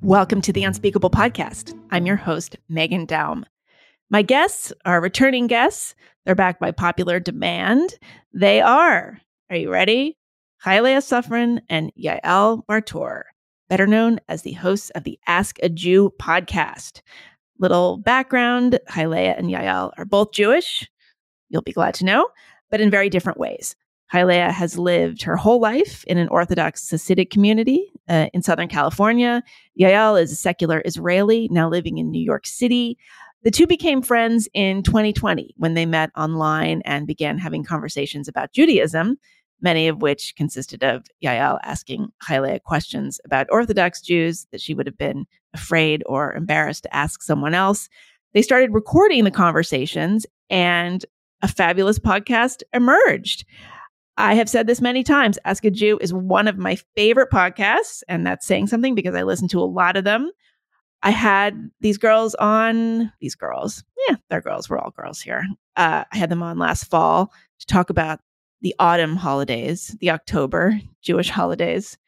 Welcome to the Unspeakable Podcast. I'm your host, Meghan Daum. My guests are returning guests. They're back by popular demand. They are, are you ready? ChayaLeah Sufrin and Yael Bar-tur, better known as the hosts of the Ask a Jew podcast. Little background ChayaLeah and Yael are both Jewish, you'll be glad to know, but in very different ways. ChayaLeah has lived her whole life in an Orthodox Hasidic community uh, in Southern California. Yael is a secular Israeli, now living in New York City. The two became friends in 2020 when they met online and began having conversations about Judaism, many of which consisted of Yael asking ChayaLeah questions about Orthodox Jews that she would have been afraid or embarrassed to ask someone else. They started recording the conversations, and a fabulous podcast emerged. I have said this many times. Ask a Jew is one of my favorite podcasts, and that's saying something because I listen to a lot of them. I had these girls on, these girls, yeah, they're girls. We're all girls here. Uh, I had them on last fall to talk about the autumn holidays, the October Jewish holidays.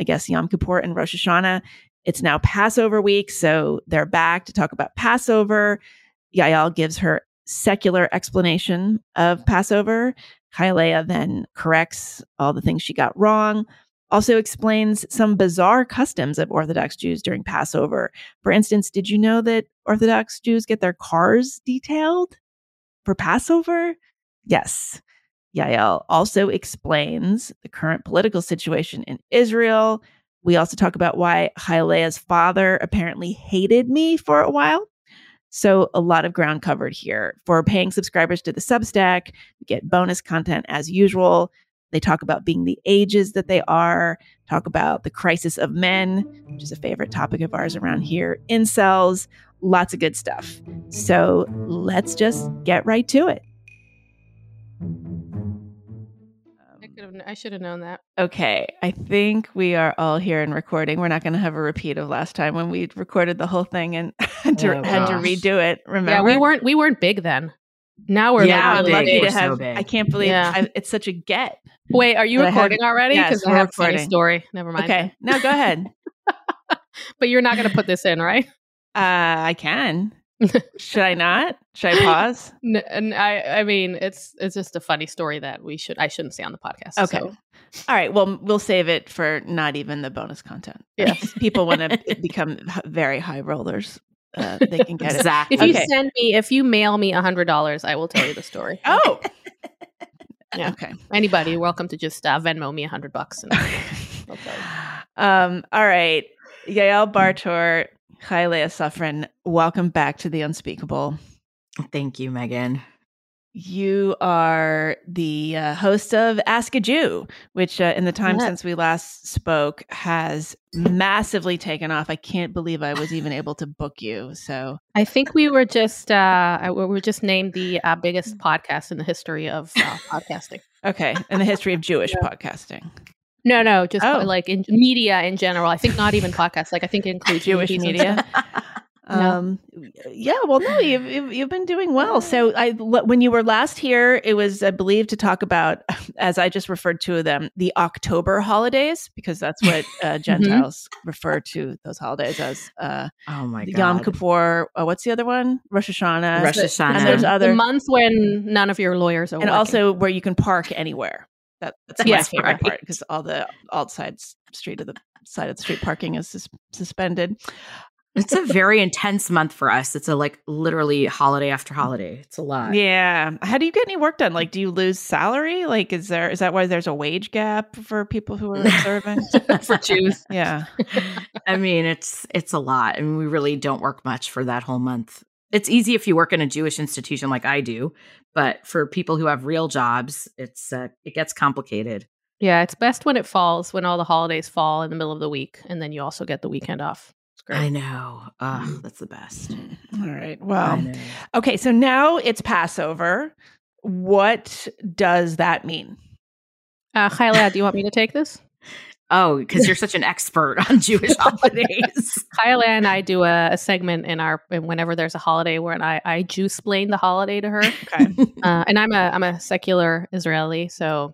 I guess Yom Kippur and Rosh Hashanah. It's now Passover week, so they're back to talk about Passover. Yael gives her secular explanation of Passover. ChayaLeah then corrects all the things she got wrong, also explains some bizarre customs of Orthodox Jews during Passover. For instance, did you know that Orthodox Jews get their cars detailed for Passover? Yes. Yael also explains the current political situation in Israel. We also talk about why ChayaLeah's father apparently hated me for a while. So, a lot of ground covered here. For paying subscribers to the Substack, get bonus content as usual. They talk about being the ages that they are, talk about the crisis of men, which is a favorite topic of ours around here, incels, lots of good stuff. So, let's just get right to it. I should have known that. Okay, I think we are all here and recording. We're not going to have a repeat of last time when we recorded the whole thing and had to, oh, had to redo it. Remember? Yeah, we weren't we weren't big then. Now we're yeah, like lucky to have. So I can't believe yeah. I, it's such a get. Wait, are you recording have, already? Because yes, I have recording. a story. Never mind. Okay, no, go ahead. but you're not going to put this in, right? Uh, I can. Should I not? Should I pause? and I, I mean, it's it's just a funny story that we should I shouldn't say on the podcast. Okay. So. All right. Well, we'll save it for not even the bonus content. Yes. people want to become very high rollers. Uh, they can get it. exactly. it. If okay. you send me, if you mail me a hundred dollars, I will tell you the story. oh. Yeah. Okay. Anybody, welcome to just uh, Venmo me a hundred bucks. And um. All right. Yael Bar-tur ChayaLeah Sufrin, welcome back to the Unspeakable. Thank you, Meghan. You are the uh, host of Ask a Jew, which uh, in the time since we last spoke has massively taken off. I can't believe I was even able to book you. So I think we were just uh, we were just named the uh, biggest podcast in the history of uh, podcasting. Okay, in the history of Jewish yeah. podcasting. No, no, just oh. like in media in general. I think not even podcasts. Like I think it includes Jewish media. Um, yeah, well, no, you've, you've, you've been doing well. So, I when you were last here, it was, I believe, to talk about, as I just referred to them, the October holidays, because that's what uh, mm-hmm. Gentiles mm-hmm. refer to those holidays as. Uh, oh my God, Yom Kippur. Uh, what's the other one? Rosh Hashanah. Rosh Hashanah. And there's other the month when none of your lawyers are, and working. also where you can park anywhere. That, that's my yes, favorite right. part because all the outside street of the side of the street parking is sus- suspended. It's a very intense month for us. It's a like literally holiday after mm. holiday. It's a lot. Yeah. How do you get any work done? Mm. Like, do you lose salary? Like, is there is that why there's a wage gap for people who are observant for Jews? Yeah. I mean, it's it's a lot. I mean, we really don't work much for that whole month. It's easy if you work in a Jewish institution like I do, but for people who have real jobs, it's uh, it gets complicated. Yeah, it's best when it falls when all the holidays fall in the middle of the week, and then you also get the weekend off. I know. Uh, that's the best. All right. Well, okay. So now it's Passover. What does that mean? Uh, ChayaLeah, do you want me to take this? Oh, because you're such an expert on Jewish holidays. Kyla and I do a, a, segment in our whenever there's a holiday where I I Jew explain the holiday to her. Okay. Uh, and I'm a I'm a secular Israeli, so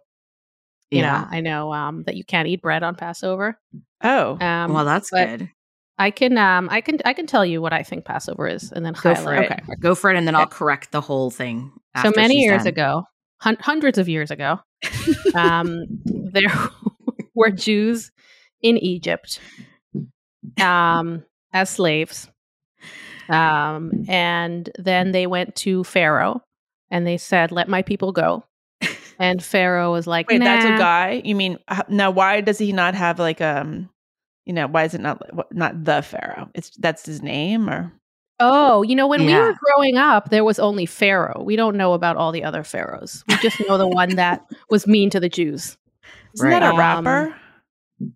You Yeah. know, I know um, that you can't eat bread on Passover. Oh, Um, well, that's good. I can um, I can I can tell you what I think Passover is, and then Go for it. Okay. Go for it, and then Okay. I'll correct the whole thing. So many years done. ago, hun- hundreds of years ago, um, there were Jews in Egypt um, as slaves. Um, and then they went to Pharaoh and they said, Let my people go. And Pharaoh was like, wait, that's a guy. You mean now? Why does he not have like um, you know, why is it not not the pharaoh? It's that's his name, or Oh, you know, when we were growing up, there was only Pharaoh. We don't know about all the other pharaohs. We just know the one that was mean to the Jews. Isn't that a Um, rapper?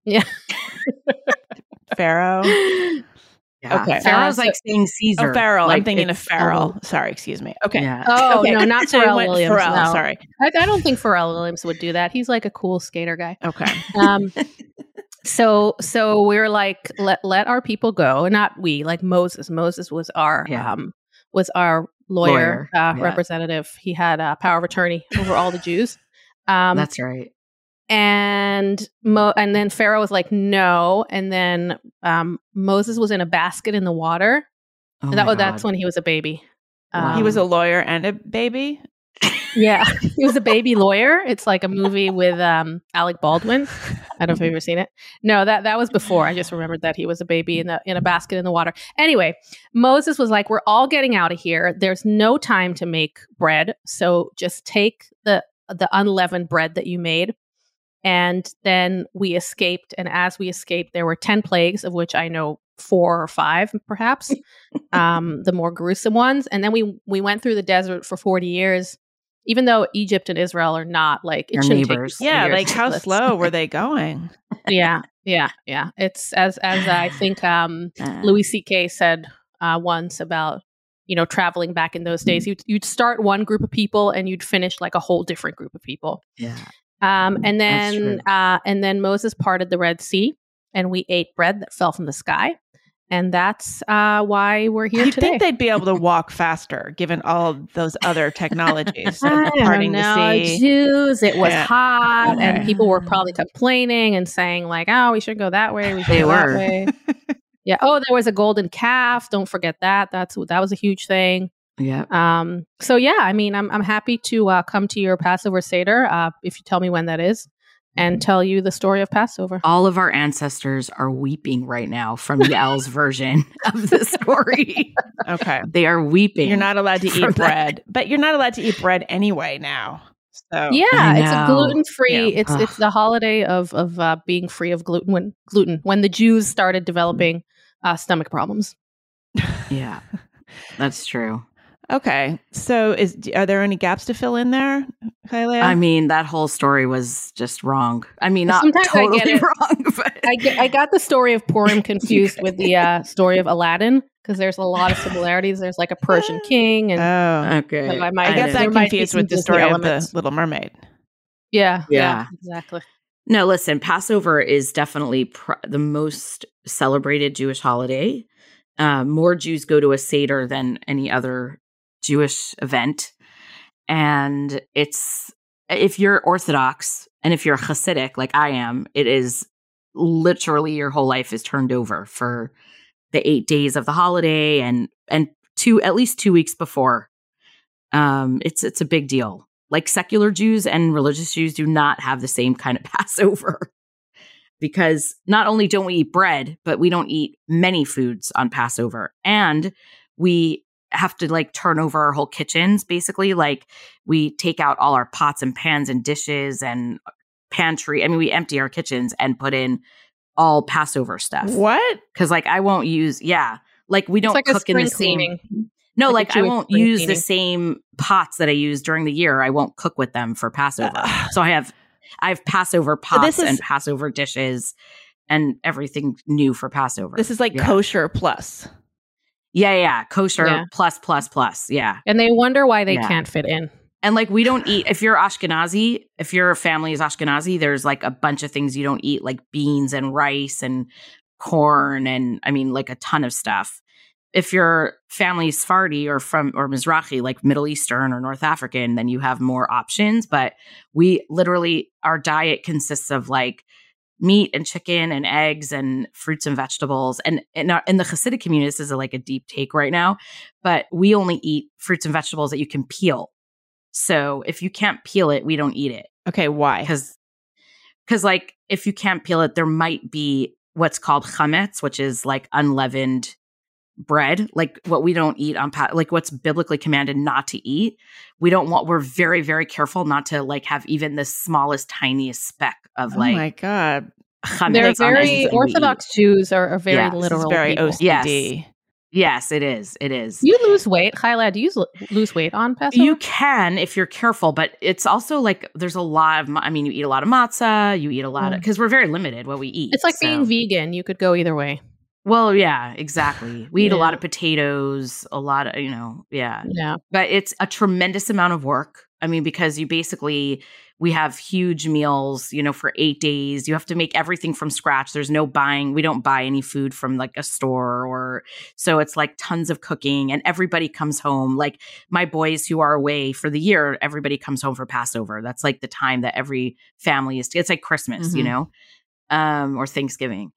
yeah. Pharaoh. Yeah. Okay. Pharaoh's Uh, like saying Caesar. Oh, Pharrell. I'm thinking of it's Pharrell. all- Sorry, excuse me. Okay. Yeah. Oh, Okay. no, not So Pharrell went Williams. Pharrell, no. Sorry. I, I don't think Pharrell Williams would do that. He's like a cool skater guy. Okay. Um, so so we're like, let let our people go. Not we, like Moses. Moses was our Yeah. um was our lawyer, Lawyer, uh, yeah. representative. He had uh, power of attorney over all the Jews. Um, That's right. And Mo- and then Pharaoh was like, no. And then um, Moses was in a basket in the water. Oh And that my was that's when he was a baby. Wow. he was Um, a lawyer and a baby. Yeah, he was a baby lawyer. It's like a movie with um, Alec Baldwin. I don't know if you've ever seen it. No, that that was before. I just remembered that he was a baby in the in a basket in the water. Anyway, Moses was like, "We're all getting out of here. There's no time to make bread, so just take the the unleavened bread that you made." And then we escaped, and as we escaped, there were ten plagues, of which I know four or five, perhaps, um, the more gruesome ones. And then we we went through the desert for forty years even though Egypt and Israel are not like it They're shouldn't take neighbors. 40 Yeah, like how slow were they going? yeah, yeah, yeah. It's as as I think um, Uh, Louis C.K. said uh, once about you know traveling back in those days. You'd you'd start one group of people and you'd finish like a whole different group of people. yeah. Um, and then uh, and then Moses parted the Red Sea, and we ate bread that fell from the sky, and that's uh, why we're here You'd today. think they'd be able to walk faster given all those other technologies, I don't know. Jews. It was Yeah. hot, Okay. and people were probably complaining and saying like, "Oh, we should go that way. We should They go that were. way." yeah. Oh, there was a golden calf. Don't forget that. That's that was a huge thing. Yeah. Um. So yeah, I mean, I'm I'm happy to uh, come to your Passover Seder uh, if you tell me when that is, and tell you the story of Passover. All of our ancestors are weeping right now from Yael's version of the story. Okay. they are weeping. You're not allowed to from eat that. bread, but you're not allowed to eat bread anyway now. So Yeah, it's a gluten free. Yeah. It's Ugh. it's the holiday of of uh, being free of gluten when gluten when the Jews started developing uh, stomach problems. Yeah. That's true. Okay. So is are there any gaps to fill in there, Kylie? I mean, that whole story was just wrong. I mean, not Sometimes I totally get it. wrong, but I, get, I got the story of Purim confused with the uh, story of Aladdin because there's a lot of similarities. There's like a Persian king, and oh, okay. So I might- I get there that might be confused with the Disney story of the Little Mermaid. yeah, Yeah. exactly. No, listen, Passover is definitely pr- the most celebrated Jewish holiday. Uh, more Jews go to a Seder than any other Jewish event. And it's, if you're Orthodox and if you're Hasidic like I am, it is literally your whole life is turned over for the eight days of the holiday and, and two, at least two weeks before. Um, it's, it's a big deal like secular Jews and religious Jews do not have the same kind of Passover because not only don't we eat bread, but we don't eat many foods on Passover. And we have to like turn over our whole kitchens basically. Like we take out all our pots and pans and dishes and pantry. I mean, we empty our kitchens and put in all Passover stuff. What? Because like I won't use, yeah. Like we don't like cook in the same. No, Like like, I won't use the same pots that I use during the year. I won't cook with them for Passover. Ugh. so I have I have Passover pots is- and Passover dishes and everything new for Passover. This is like yeah. kosher plus. Yeah, yeah, kosher Yeah. plus plus plus. Yeah. And they wonder why they Yeah. can't fit in. And like we don't eat if you're Ashkenazi, if your family is Ashkenazi, there's like a bunch of things you don't eat like beans and rice and corn and I mean like a ton of stuff. if your family's Sephardi or from or Mizrahi, like Middle Eastern or North African, then you have more options. But we literally our diet consists of like meat and chicken and eggs and fruits and vegetables. And in, our, in the Hasidic community, this is a, like a deep take right now, but we only eat fruits and vegetables that you can peel. So if you can't peel it, we don't eat it. Okay, why? Because because like if you can't peel it, there might be what's called chametz, which is like unleavened bread, like what we don't eat on pa- like what's biblically commanded not to eat. We don't want. We're very very careful not to like have even the smallest tiniest speck of like oh like. my god, They're very Orthodox Jews are, are very Yeah, this this literal. very people. OCD. Yes. Yes, it is. It is. You lose weight, Hyla. Do you lose weight on Passover? You can if you're careful, but it's also like there's a lot of. I mean, you eat a lot of matzah. You eat a lot of Mm. because we're very limited what we eat. it's like so- being vegan. You could go either way. Well, yeah, exactly. We eat a lot of potatoes, a lot of you know, yeah. Yeah. But it's a tremendous amount of work. I mean, because you basically we have huge meals, you know, for eight days. You have to make everything from scratch. There's no buying. We don't buy any food from like a store or so it's like tons of cooking and everybody comes home. Like my boys who are away for the year, everybody comes home for Passover. That's like the time that every family is it's like Christmas, you Mhm. know, um, or Thanksgiving.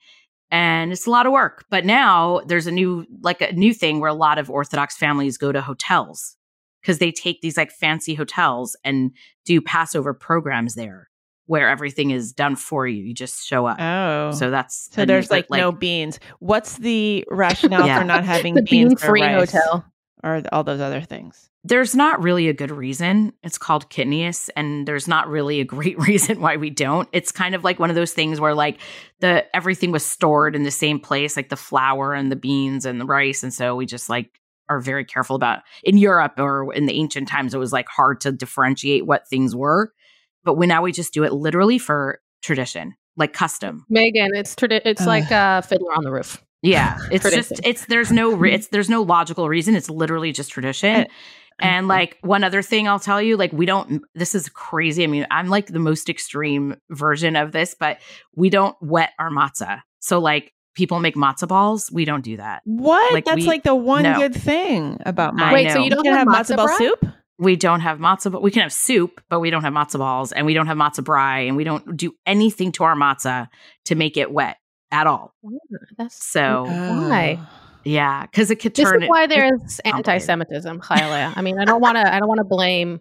And it's a lot of work. But now there's a new like a new thing where a lot of Orthodox families go to hotels because they take these like fancy hotels and do Passover programs there where everything is done for you. You just show up. Oh, So that's so there's but, like, no beans. What's the rationale Yeah. for not having The beans bean free rice hotel. Or all those other things? there's not really a good reason. It's called kidneys, and there's not really a great reason why we don't. It's kind of like one of those things where like the everything was stored in the same place, like the flour and the beans and the rice, and so we just like are very careful about in Europe or in the ancient times it was like hard to differentiate what things were. But when now we just do it literally for tradition, like custom. Meghan, it's tradi- it's Ugh. like a Fiddler on the Roof. Yeah, it's just it's there's no re- it's there's no logical reason. It's literally just tradition. And like one other thing I'll tell you, like we don't this is crazy. I mean, I'm like the most extreme version of this, but we don't wet our matzah. So like people make matzah balls, we don't do that. What? Like, That's we- like the one no. good thing about I my. Wait, so you don't can have have matzo matzo ball soup? We don't have matzah, but we can have soup, but we don't have matzah balls and we don't have matzah brie and we don't do anything to our matzah to make it wet at all. That's So Why? Yeah, because it could turn. This is why there's anti-Semitism, Hyla. I mean, I don't want to. I don't want to blame.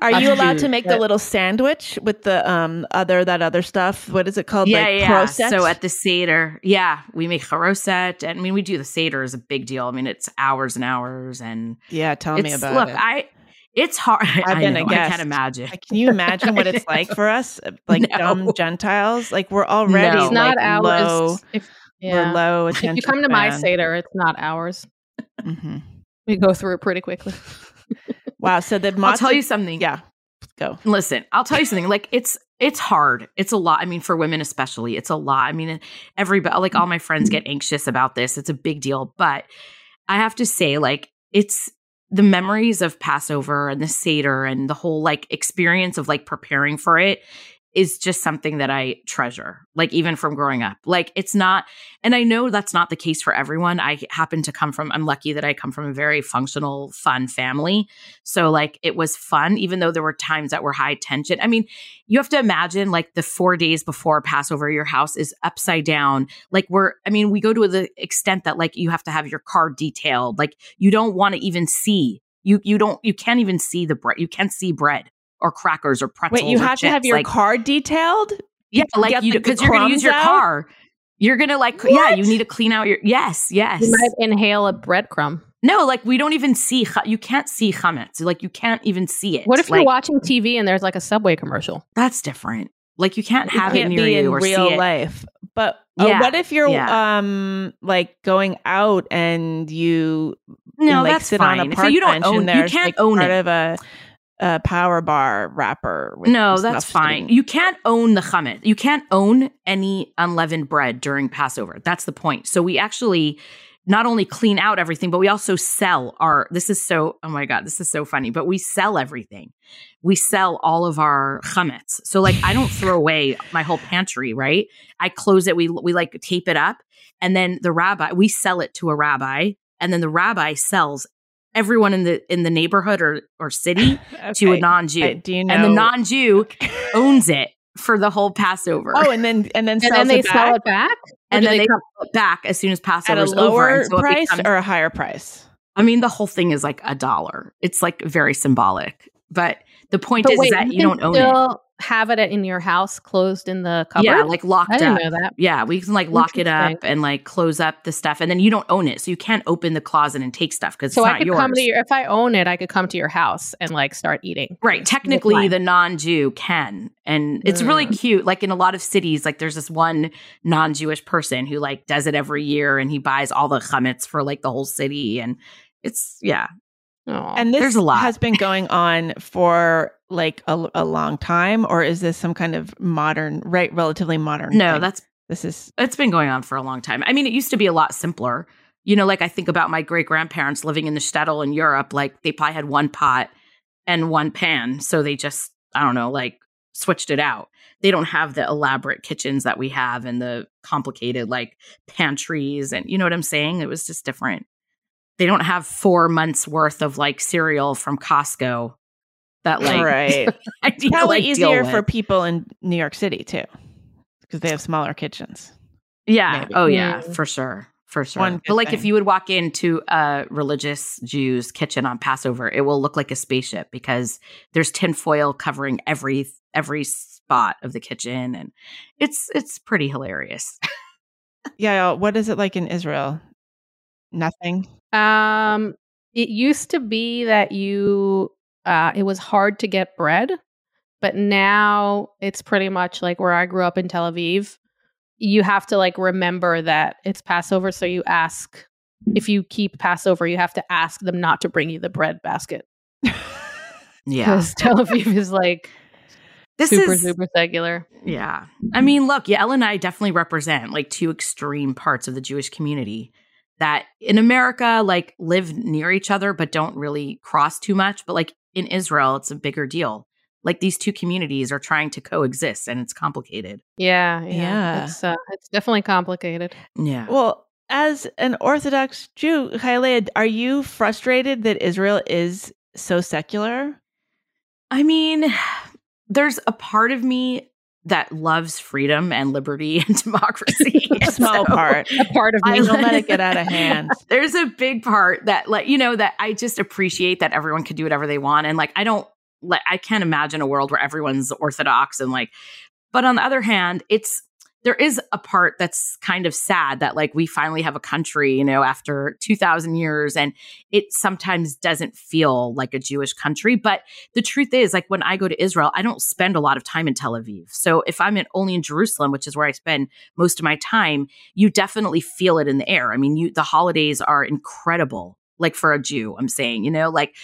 Are you allowed to Jews, make the little sandwich with the um other that other stuff? What is it called? yeah, like yeah. croissant? So at the Seder, yeah, we make haroset. And I mean, we do the Seder is a big deal. I mean, it's hours and hours. And yeah, tell me it's, about look, it. I, it's hard. I've I been a know, I guest. can't imagine. Like, Can you imagine what it's like for us, like No. dumb Gentiles? Like we're already No. It's not like, ours. low. If, We're yeah. low If you come to my span. seder, it's not ours. Mhm. We go through it pretty quickly. Wow. So the I'll tell you something. Yeah, go. Listen, I'll tell you something. Like it's it's hard. It's a lot. I mean, for women especially, it's a lot. I mean, everybody like all my friends get anxious about this. It's a big deal. But I have to say, like, it's the memories of Passover and the Seder and the whole like experience of like preparing for it is just something that I treasure, like even from growing up. Like it's not, and I know that's not the case for everyone. I happen to come from, I'm lucky that I come from a very functional, fun family. So like it was fun, even though there were times that were high tension. I mean, you have to imagine like the four days before Passover, your house is upside down. Like we're, I mean, we go to the extent that like you have to have your car detailed. Like you don't want to even see. You you don't you can't even see the bread. You can't see bread or crackers or pretzels. Wait, you have to have your like, car detailed? yeah, like you because you're going to use your out? car. You're going to like yeah, you need to clean out your yes, yes. You might inhale a breadcrumb. No, like we don't even see you can't see chametz. Like you can't even see it. What if you're watching TV and there's like a Subway commercial? That's different. Like you can't have can't it near be you in or real see it. life. But uh, Yeah, what if you're yeah. um like going out and you No, like that's sit fine. on a park you don't own, you can't like own part it. of a, a power bar wrapper. No, that's fine. You can't own the chametz. You can't own any unleavened bread during Passover. That's the point. So we actually not only clean out everything, but we also sell our. This is so. Oh my god, this is so funny. But we sell everything. We sell all of our chametz. So like, I don't throw away my whole pantry. Right? I close it. We we like tape it up, and then the rabbi we sell it to a rabbi and then the rabbi sells everyone in the in the neighborhood or or city to a non-Jew. Uh, do you know? and the non-Jew owns it for the whole Passover. Oh, and then and then And then they it sell it back? And then they come- back as soon as Passover is over. so price becomes- or a higher price. I mean, the whole thing is like a dollar. It's like very symbolic. But the point But is, wait, is that you, can don't own it. Have it in your house closed in the cupboard? Yeah, like locked I up. know that. Yeah, we can like lock it up and like close up the stuff, and then you don't own it, so you can't open the closet and take stuff because So it's I could yours. come to your if I own it, I could come to your house and like start eating. Right. Technically, the non Jew can. And it's really Mm. cute. Like in a lot of cities, like there's this one non Jewish person who like does it every year and he buys all the chametz for like the whole city. And it's, yeah. Aw. And this There's a lot. has been going on for like a, a long time, or is this some kind of modern, right? Relatively modern. No, thing? that's, this is it's been going on for a long time. I mean, it used to be a lot simpler. You know, like I think about my great grandparents living in the shtetl in Europe, like they probably had one pot and one pan. So they just, I don't know, like switched it out. They don't have the elaborate kitchens that we have and the complicated like pantries. And you know what I'm saying? It was just different. They don't have four months worth of like cereal from Costco that like right. I Probably like, deal easier with. for people in New York City too, because they have smaller kitchens. Yeah. Maybe. Oh, yeah, Mm. for sure. For sure. One but like if you would walk into a religious Jew's kitchen on Passover, it will look like a spaceship because there's tinfoil covering every every spot of the kitchen and it's it's pretty hilarious. Yeah. What is it like in Israel? Nothing. Um, it used to be that you, uh, it was hard to get bread, but now it's pretty much like where I grew up in Tel Aviv. You have to like remember that it's Passover, so you ask if you keep Passover, you have to ask them not to bring you the bread basket Yeah. because Tel Aviv is like This super is super secular. Yeah. I mean, look, Yael and I definitely represent like two extreme parts of the Jewish community that in America, like live near each other, but don't really cross too much. But like in Israel, it's a bigger deal. Like these two communities are trying to coexist and it's complicated. Yeah, yeah, Yeah. It's uh, it's definitely complicated. Yeah. Well, as an Orthodox Jew, Haile, are you frustrated that Israel is so secular? I mean, there's a part of me that loves freedom and liberty and democracy. A small So- part. A part of me. I me. Don't let it get out of hand. There's a big part that like you know that I just appreciate that everyone can do whatever they want and like I don't like I can't imagine a world where everyone's orthodox and like but on the other hand it's there is a part that's kind of sad that like we finally have a country you know after 2000 years and it sometimes doesn't feel like a Jewish country but the truth is like when I go to Israel I don't spend a lot of time in Tel Aviv so if I'm in, only in Jerusalem which is where I spend most of my time you definitely feel it in the air. I mean, you the holidays are incredible. Like for a Jew, I'm saying, you know, like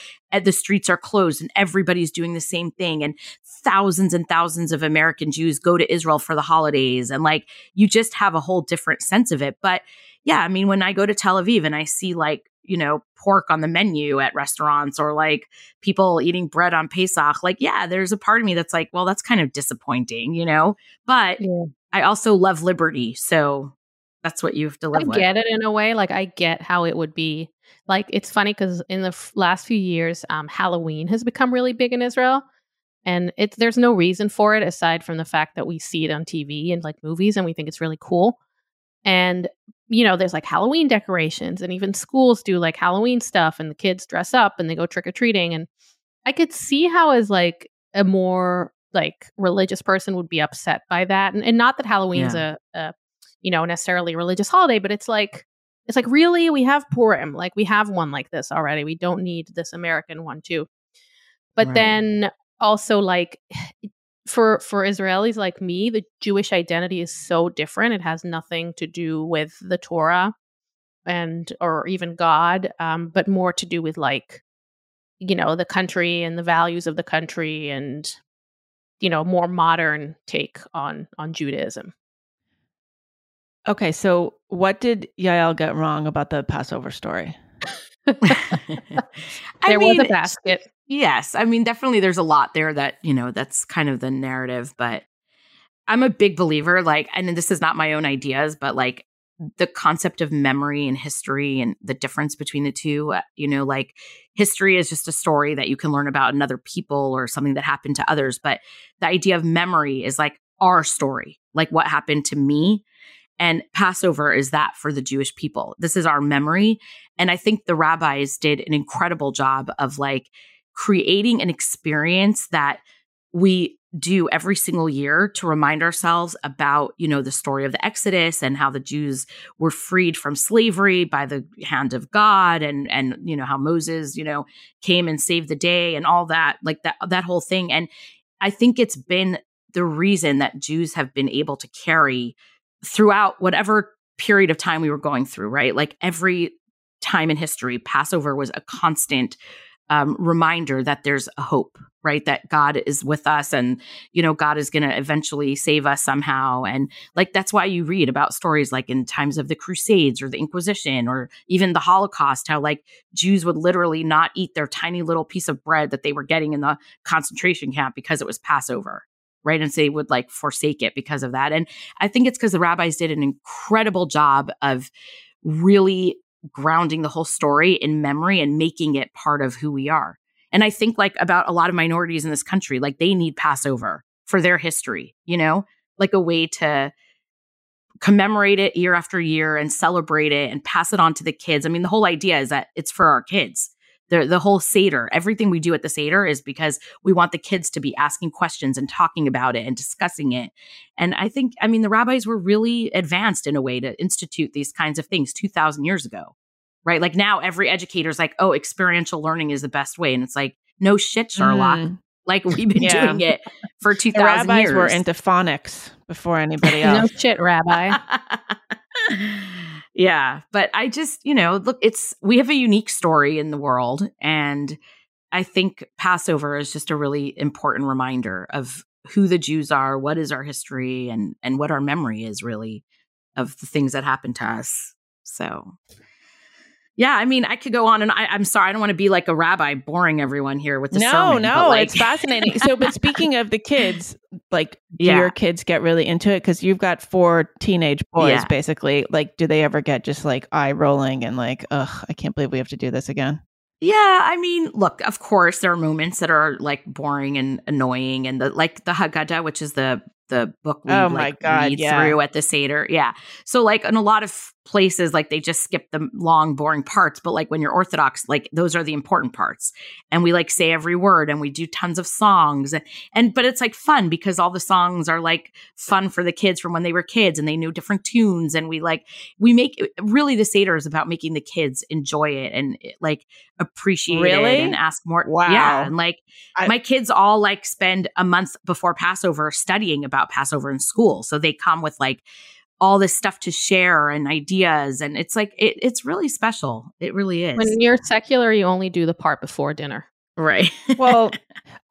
the streets are closed and everybody's doing the same thing. And thousands and thousands of American Jews go to Israel for the holidays. And like you just have a whole different sense of it. But yeah, I mean, when I go to Tel Aviv and I see like, you know, pork on the menu at restaurants or like people eating bread on Pesach, like, yeah, there's a part of me that's like, well, that's kind of disappointing, you know? But Yeah. I also love liberty. So that's what you have to I live with. get it in a way. Like I get how it would be. Like it's funny because in the f- last few years, um, Halloween has become really big in Israel, and it's there's no reason for it aside from the fact that we see it on TV and like movies, and we think it's really cool. And you know, there's like Halloween decorations, and even schools do like Halloween stuff, and the kids dress up and they go trick or treating. And I could see how as like a more like religious person would be upset by that, and, and not that Halloween's a, a you know necessarily religious holiday, but it's like it's like really we have Purim, like we have one like this already. We don't need this American one too. But Right. then also like for for Israelis like me, the Jewish identity is so different. It has nothing to do with the Torah and or even God, um, but more to do with like you know the country and the values of the country and you know more modern take on on Judaism. Okay, so what did Yael get wrong about the Passover story? I There mean, was a basket. Yes. I mean, definitely there's a lot there that, you know, that's kind of the narrative, but I'm a big believer, like, and this is not my own ideas, but like the concept of memory and history and the difference between the two. Uh, you know, like history is just a story that you can learn about in other people or something that happened to others. But the idea of memory is like our story, like what happened to me. And Passover is that for the Jewish people. This is our memory. And I think the rabbis did an incredible job of like creating an experience that we do every single year to remind ourselves about you know the story of the exodus and how the jews were freed from slavery by the hand of god and and you know how moses you know came and saved the day and all that like that that whole thing. And i think it's been the reason that jews have been able to carry throughout whatever period of time we were going through right? Like every time in history passover was a constant um, reminder that there's a hope, right? That God is with us and, you know, God is going to eventually save us somehow. And like, that's why you read about stories like in times of the Crusades or the Inquisition or even the Holocaust, how like Jews would literally not eat their tiny little piece of bread that they were getting in the concentration camp because it was Passover. Right. And they would like forsake it because of that. And I think it's because the rabbis did an incredible job of really grounding the whole story in memory and making it part of who we are. And I think like about a lot of minorities in this country, like they need Passover for their history, you know, like a way to commemorate it year after year and celebrate it and pass it on to the kids. I mean, the whole idea is that it's for our kids. The, the whole Seder, everything we do at the Seder is because we want the kids to be asking questions and talking about it and discussing it. And I think, I mean, the rabbis were really advanced in a way to institute these kinds of things 2,000 years ago, right? Like now every educator's like, oh, experiential learning is the best way. And it's like, no shit, Sherlock. Mm. Like we've been yeah. doing it for 2,000 years. rabbis were into phonics before anybody else. no shit, rabbi. yeah. But I just, you know, look, it's, we have a unique story in the world. And I think Passover is just a really important reminder of who the Jews are, what is our history, and and what our memory is really of the things that happened to us. So yeah, I mean, I could go on, and I, am sorry, I don't want to be like a rabbi, boring everyone here with the no, sermon, no, like- it's fascinating. so, but speaking of the kids, like, do yeah. your kids get really into it? Because you've got four teenage boys, yeah. basically. Like, do they ever get just like eye rolling and like, ugh, I can't believe we have to do this again? Yeah, I mean, look, of course, there are moments that are like boring and annoying, and the like the Haggadah, which is the the book we oh like God, read yeah. through at the Seder. Yeah. So like in a lot of places like they just skip the long boring parts but like when you're orthodox like those are the important parts and we like say every word and we do tons of songs and, and but it's like fun because all the songs are like fun for the kids from when they were kids and they knew different tunes and we like we make really the seder is about making the kids enjoy it and like appreciate really? it and ask more wow yeah and like I, my kids all like spend a month before passover studying about passover in school. So they come with like all this stuff to share and ideas and it's like it, it's really special. It really is. When you're secular you only do the part before dinner. Right. Well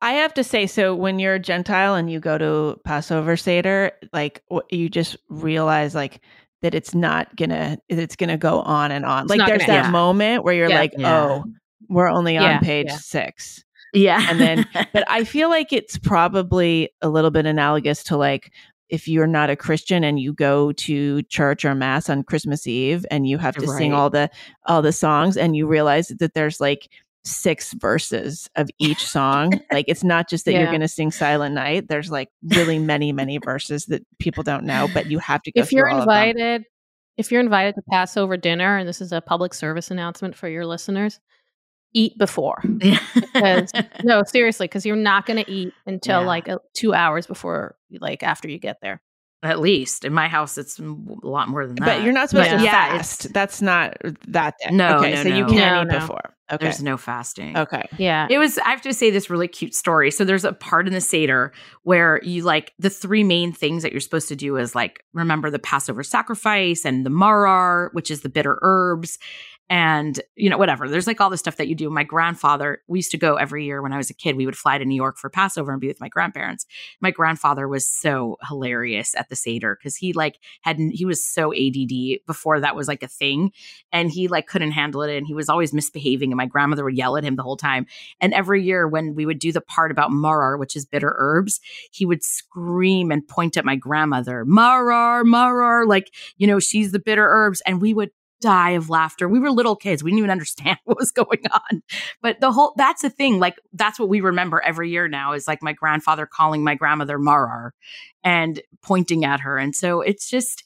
i have to say so when you're a gentile and you go to passover seder like you just realize like that it's not gonna it's gonna go on and on. It's like there's gonna, that yeah. moment where you're yeah, like yeah. oh we're only on Yeah, page yeah. six yeah. And then but i feel like it's probably a little bit analogous to like if you're not a christian and you go to church or mass on christmas eve and you have to sing all the all the songs and you realize that there's like six verses of each song like it's not just that you're going to sing silent night there's like really many many verses that people don't know but you have to go if through you're all of them. invited if you're invited to passover dinner and this is a public service announcement for your listeners eat before. Because no seriously because you're not going to eat until Yeah. like uh, two hours before like after you get there. At least. In my house it's a lot more than that but you're not supposed Yeah. to Yeah, fast. It's- that's not that day. No, okay no, so you can't No, eat no. before. Okay. there's no fasting. Okay. Yeah. It was, I have to say this really cute story. So there's a part in the Seder where you like the three main things that you're supposed to do is like remember the Passover sacrifice and the marar, which is the bitter herbs. And you know whatever. There's like all the stuff that you do. My grandfather we used to go every year when i was a kid we would fly to new york for passover and be with my grandparents. My grandfather was so hilarious at the seder because he like had he was so add before that was like a thing and he like couldn't handle it and he was always misbehaving and my grandmother would yell at him the whole time. And every year when we would do the part about marar which is bitter herbs he would scream and point at my grandmother marar marar like you know she's the bitter herbs and we would die of laughter. We were little kids. We didn't even understand what was going on. But the whole that's the thing. Like that's what we remember every year now is like my grandfather calling my grandmother Marar and pointing at her. And so it's just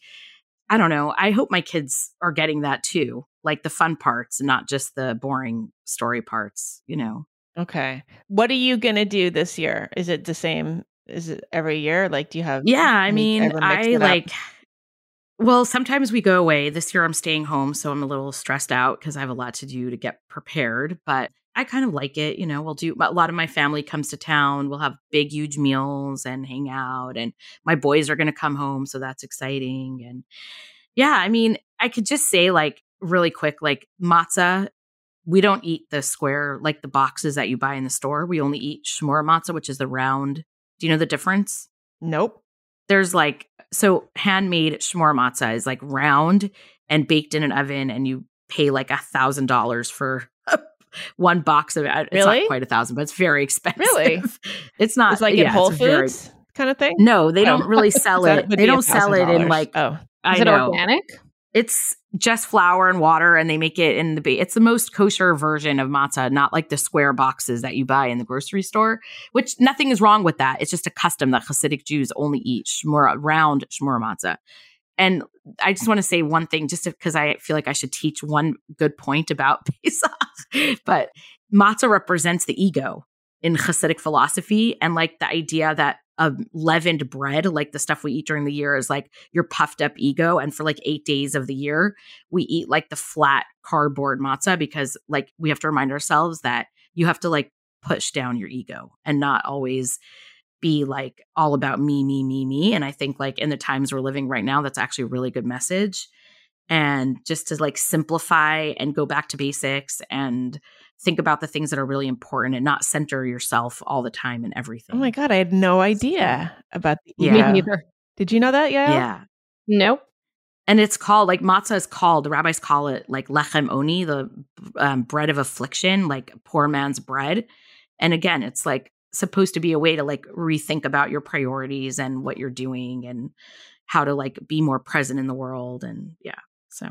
I don't know. I hope my kids are getting that too. Like the fun parts, not just the boring story parts, you know. Okay. What are you going to do this year? Is it the same is it every year? Like do you have Yeah, I mean, I like well, sometimes we go away. This year I'm staying home, so I'm a little stressed out because I have a lot to do to get prepared, but I kind of like it. You know, we'll do a lot of my family comes to town. We'll have big, huge meals and hang out, and my boys are going to come home, so that's exciting. And yeah, I mean, I could just say like really quick, like matzah. We don't eat the square like the boxes that you buy in the store. We only eat shmura matzah, which is the round. Do you know the difference? Nope. There's like so handmade shmura matzah is like round and baked in an oven, and you pay like a thousand dollars for one box of it. It's really? not quite a thousand, but it's very expensive. Really? It's not. It's like yeah, in Whole Foods very, kind of thing. No, they Oh. don't really sell it. They don't sell it in like. oh I Is it know organic? it's just flour and water, and they make it in the. It's the most kosher version of matzah, not like the square boxes that you buy in the grocery store. Which nothing is wrong with that. It's just a custom that Hasidic Jews only eat shmura, round shmura matzah. And I just want to say one thing, just because I feel like I should teach one good point about Pesach. but matzah represents the ego in Hasidic philosophy, and like the idea that of leavened bread, like the stuff we eat during the year, is like your puffed up ego. And for like eight days of the year, we eat like the flat cardboard matzah because like we have to remind ourselves that you have to like push down your ego and not always be like all about me, me, me, me. And I think like in the times we're living right now, that's actually a really good message. And just to like simplify and go back to basics and think about the things that are really important and not center yourself all the time and everything. Oh my god, I had no idea about the Yeah. Me neither. Did you know that? Yeah. Yeah. Nope. And it's called like matzah is called. The rabbis call it like lechem oni, the um, bread of affliction, like poor man's bread. And again, it's like supposed to be a way to like rethink about your priorities and what you're doing and how to like be more present in the world. And yeah, so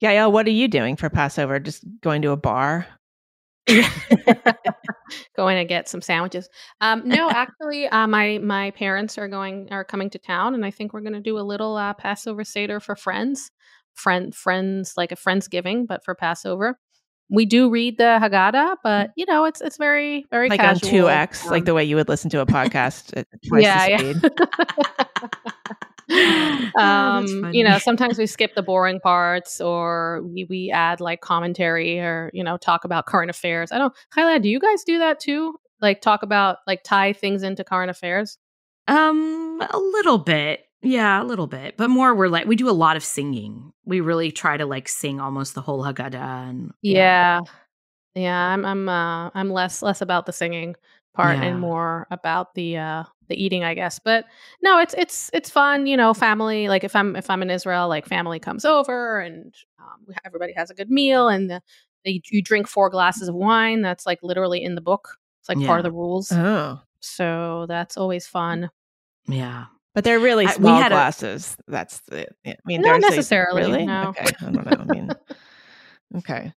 Yeah, yeah. What are you doing for Passover? Just going to a bar? going to get some sandwiches. Um, no, actually, uh, my my parents are going are coming to town, and I think we're going to do a little uh, Passover seder for friends, friend friends like a friendsgiving, but for Passover. We do read the Haggadah, but you know it's it's very very Like casual. on two X, like Um, the way you would listen to a podcast at twice yeah, the speed. Oh, um, that's you know, sometimes we skip the boring parts, or we, we add like commentary, or you know, talk about current affairs. I don't, Kyla, do you guys do that too? Like talk about like tie things into current affairs? um a little bit. Yeah, a little bit. But more we're like we do a lot of singing. We really try to like sing almost the whole Haggadah and Yeah, yeah. I'm I'm uh, I'm less less about the singing part Yeah. and more about the uh the eating, I guess. But no, it's it's it's fun. You know, family. Like if I'm if I'm in Israel, like family comes over and um, everybody has a good meal and the, they, you drink four glasses of wine. That's like literally in the book. It's like part of the rules. Oh, So that's always fun. yeah. but they're really I- we small had a- glasses. That's the. I mean, Not they're- they- necessarily, Really? no. Okay. I don't know. I mean, okay.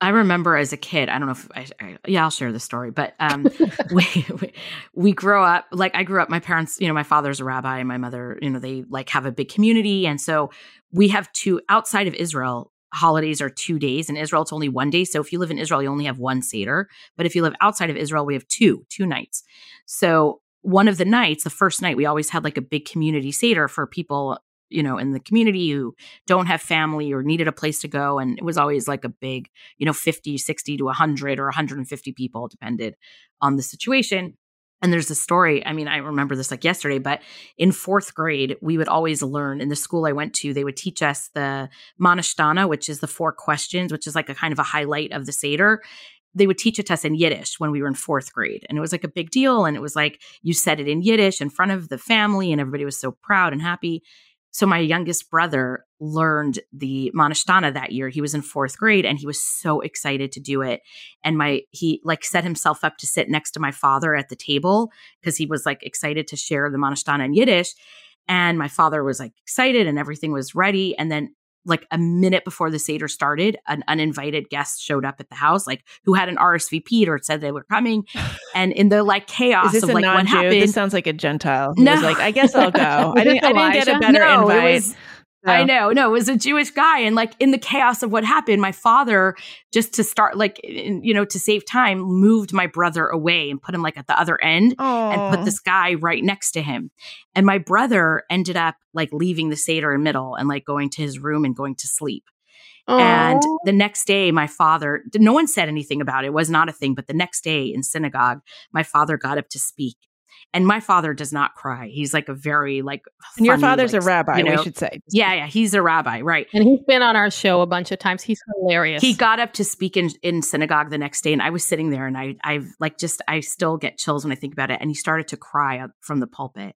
I remember as a kid, I don't know if I, I yeah, I'll share the story, but um, we, we we grow up like I grew up. My parents, you know, my father's a rabbi, and my mother, you know, they like have a big community, and so we have two outside of Israel. Holidays are two days. In Israel, it's only one day. So if you live in Israel, you only have one seder. But if you live outside of Israel, we have two, two nights. So one of the nights, the first night, we always had like a big community seder for people, you know, in the community who don't have family or needed a place to go. And it was always like a big, you know, 50, 60 to 100 or 150 people, depended on the situation. And there's a story, I mean, I remember this like yesterday, but in fourth grade, we would always learn in the school I went to, they would teach us the Manashtana, which is the four questions, which is like a kind of a highlight of the Seder they would teach it to us in Yiddish when we were in fourth grade. And it was like a big deal. And it was like you said it in Yiddish in front of the family, and everybody was so proud and happy. So my youngest brother learned the Manashtana that year. He was in fourth grade and he was so excited to do it. And my he like set himself up to sit next to my father at the table because he was like excited to share the Manashtana in Yiddish. And my father was like excited and everything was ready. And then like a minute before the Seder started, an uninvited guest showed up at the house, like who had an RSVP or said they were coming. And in the like chaos of like what non-Jew? happened, This sounds like a Gentile. No. was like, I guess I'll go. I didn't, I didn't get a better No, it invite. I know, no, it was a Jewish guy, and like in the chaos of what happened, my father just to start like in- you know to save time moved my brother away and put him like at the other end and put this guy right next to him. And my brother ended up like leaving the Seder in middle and like going to his room and going to sleep. And the next day, my father, no one said anything about it. It was not a thing. But the next day in synagogue, my father got up to speak. And my father does not cry. He's like a very like. and your father's like, a rabbi, you know- we should say. Yeah, yeah, he's a rabbi, right? and he's been on our show a bunch of times. He's hilarious. He got up to speak in, in synagogue the next day, and I was sitting there, and I, I've like just, I still get chills when I think about it. And he started to cry from the pulpit,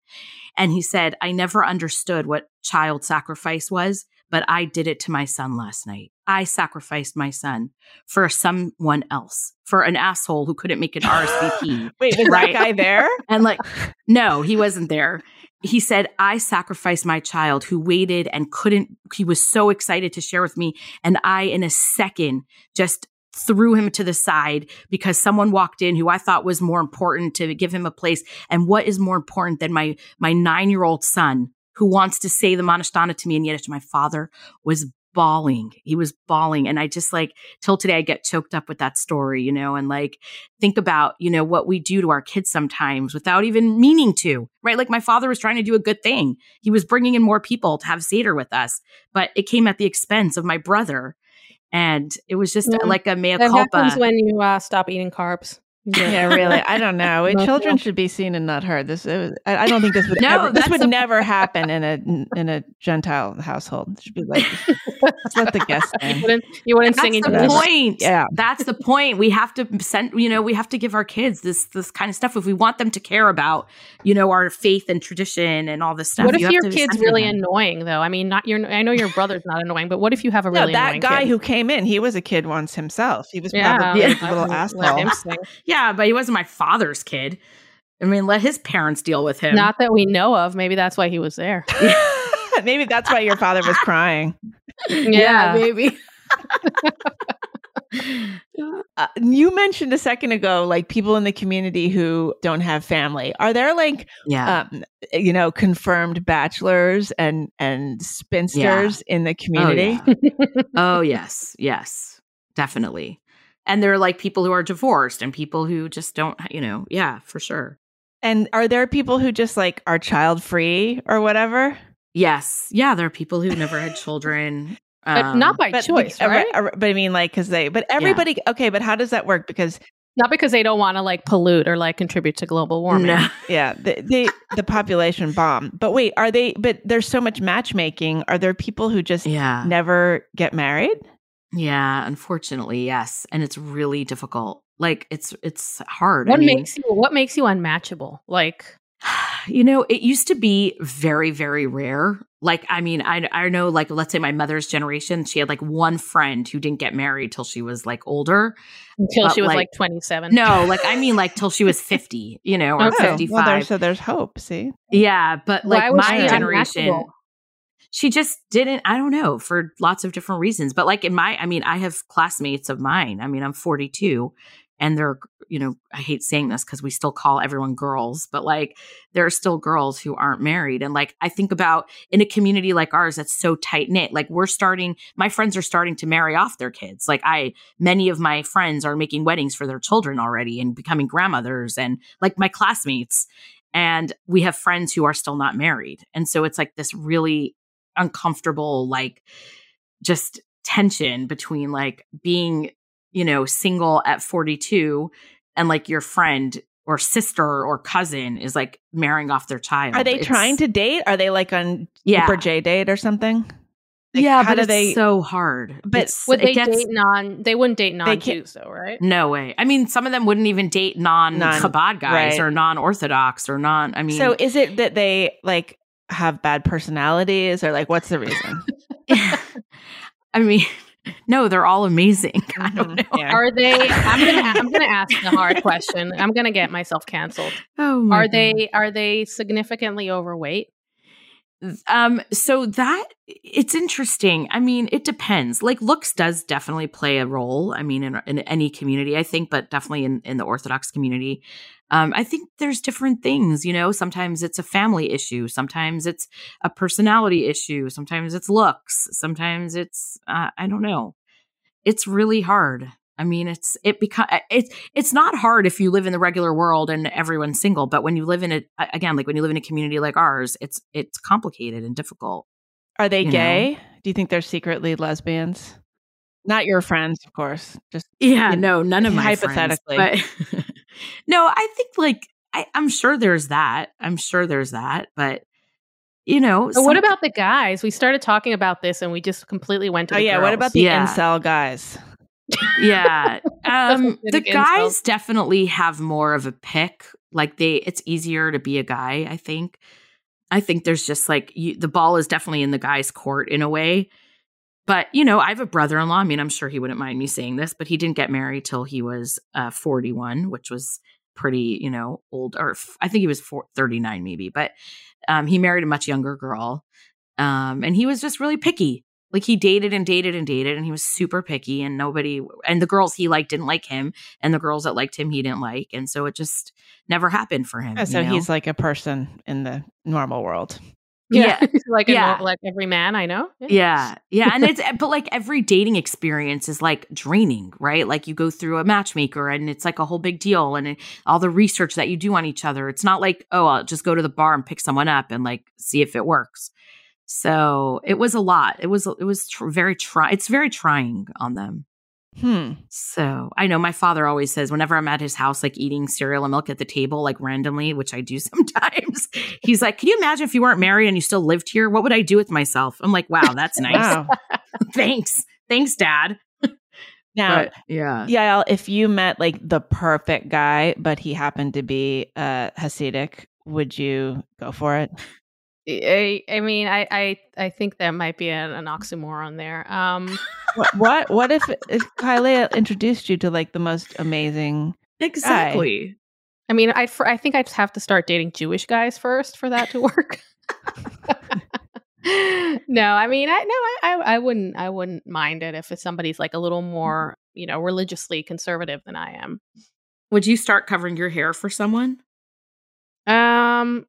and he said, "I never understood what child sacrifice was, but I did it to my son last night. I sacrificed my son for someone else, for an asshole who couldn't make an RSVP, Wait, was Right. that guy there? and like, no, he wasn't there." He said, I sacrificed my child who waited and couldn't, he was so excited to share with me. And I, in a second, just threw him to the side because someone walked in who I thought was more important to give him a place. And what is more important than my, my nine year old son who wants to say the Ma Nishtana to me in Yiddish? My father was bawling. He was bawling. And I just like, till today, I get choked up with that story, you know, and like think about, you know, what we do to our kids sometimes without even meaning to, right? Like my father was trying to do a good thing. He was bringing in more people to have Seder with us, but it came at the expense of my brother. And it was just Yeah. like a mea that culpa. happens when you uh, stop eating carbs. Yeah, really. I don't know. No, Children no. should be seen and not heard. This, it was, I I don't think this would No, ever, this would the- never happen in a in a Gentile household. It should be like, let's let the guests you wouldn't, you wouldn't sing in the English. point. Yeah. That's the point. We have to send, you know, we have to give our kids this this kind of stuff if we want them to care about, you know, our faith and tradition and all this stuff. What if You have your to kid's really them. annoying though? I mean, not your. I know your brother's not annoying, but what if you have a really No, really that annoying guy kid? who came in, he was a kid once himself. He was yeah, probably Yeah. a I little asshole. Let him sing. Yeah, but he wasn't my father's kid. I mean, let his parents deal with him. Not that we know of. Maybe that's why he was there. Maybe that's why your father was crying. Yeah. maybe. Uh, you mentioned a second ago, like people in the community who don't have family. Are there like, yeah. um, you know, confirmed bachelors and and spinsters in the community? yeah. oh, yes. Yes. Definitely. And there are like people who are divorced and people who just don't, you know, yeah, for sure. And are there people who just like are child free or whatever? Yes. Yeah. There are people who never had children. But um, not by But choice, uh, right? But I mean, like, because they, but everybody. Okay, but how does that work? Because Not because they don't want to like pollute or like contribute to global warming. No. yeah, the the, the population bomb. But wait, are they? But there's so much matchmaking. Are there people who just Yeah. never get married? Yeah. Unfortunately, yes. And it's really difficult. Like it's it's hard. I What mean, makes you what makes you unmatchable? Like you know, it used to be very, very rare. Like, I mean, I I know, like, let's say my mother's generation, she had like one friend who didn't get married till she was like older. until But, she was like, like, 27. No, like I mean, like till she was fifty, you know, or. Oh, fifty well, there's, so there's hope. See, yeah, but like my generation? She just didn't. I don't know for lots of different reasons. But like in my, I mean, I have classmates of mine. I mean, I'm 42, and they're, you know, I hate saying this because we still call everyone girls, but like there are still girls who aren't married. And like I think about in a community like ours that's so tight knit, like we're starting, my friends are starting to marry off their kids. Like I, many of my friends are making weddings for their children already and becoming grandmothers, and like my classmates. And we have friends who are still not married. And so it's like this really uncomfortable, like just tension between like being, you know, single at 42 and like your friend or sister or cousin is like marrying off their child. Are they It's- trying to date? Are they like on Yeah. Super J date or something? Like, yeah, but do it's they- so hard. But It's- Would they gets- date non? They wouldn't date They non can't- Jews, though, right? No way. I mean, some of them wouldn't even date non Non- Chabad guys right. or non Orthodox or non. I mean, so is it that they like have bad personalities or like what's the reason? I mean, no, they're all amazing. I don't Mhm. know. Yeah. Are they? I'm gonna. I'm gonna ask the hard question. I'm gonna get myself canceled. Oh my Are God. they? Are they significantly overweight? Um, so that it's interesting. I mean, it depends. Like looks does definitely play a role. I mean, in, in any community, I think, but definitely in, in the Orthodox community. Um, I think there's different things, you know, sometimes it's a family issue. Sometimes it's a personality issue. Sometimes it's looks. Sometimes it's, uh, I don't know. It's really hard. I mean, it's, it become, it's, it's not hard if you live in the regular world and everyone's single, but when you live in a, again, like when you live in a community like ours, it's, it's complicated and difficult. Are they You know. gay? Do you think they're secretly lesbians? Not your friends, of course. Just Yeah, You- no, none of my hypothetically. Friends, but no, I think like I, I'm sure there's that. I'm sure there's that, but you know, But what about the guys? We started talking about this, and we just completely went to. Oh the yeah, what about the Yeah. incel guys? yeah? Um, the guys incels. definitely have more of a pick. Like they, it's easier to be a guy. I think. I think there's just like you, the ball is definitely in the guy's court in a way. But you know, I have a brother-in-law. I mean, I'm sure he wouldn't mind me saying this, but he didn't get married till he was uh, 41, which was pretty, you know, old. Or f- I think he was four, 39 maybe. But um, he married a much younger girl, um, and he was just really picky. Like he dated and dated and dated, and he was super picky, and nobody and the girls he liked didn't like him, and the girls that liked him he didn't like, and so it just never happened for him. Oh, so you know? he's like a person in the normal world. Yeah, like Yeah. like every man I know. yeah. Yeah. And it's but like every dating experience is like draining right? Like you go through a matchmaker and it's like a whole big deal and it, all the research that you do on each other. It's not like oh i'll just go to the bar and pick someone up and like see if it works. So it was a lot. It was it was tr- very try it's very trying on them Hmm. so I know my father always says whenever I'm at his house, like eating cereal and milk at the table, like randomly, which I do sometimes, he's like, Can you imagine if you weren't married and you still lived here? What would I do with myself? I'm like, Wow, that's nice. Wow. Thanks. Thanks, Dad. Now, But, yeah. yeah, if you met like the perfect guy, but he happened to be uh, Hasidic, would you go for it? I, I mean, I, I I think that might be an, an oxymoron there. Um, what, what? What if if ChayaLeah introduced you to like the most amazing? Exactly. I mean, I I think I'd have to start dating Jewish guys first for that to work. no, I mean, I no, I, I I wouldn't I wouldn't mind it if it's somebody's like a little more you know religiously conservative than I am. Would you start covering your hair for someone? Um,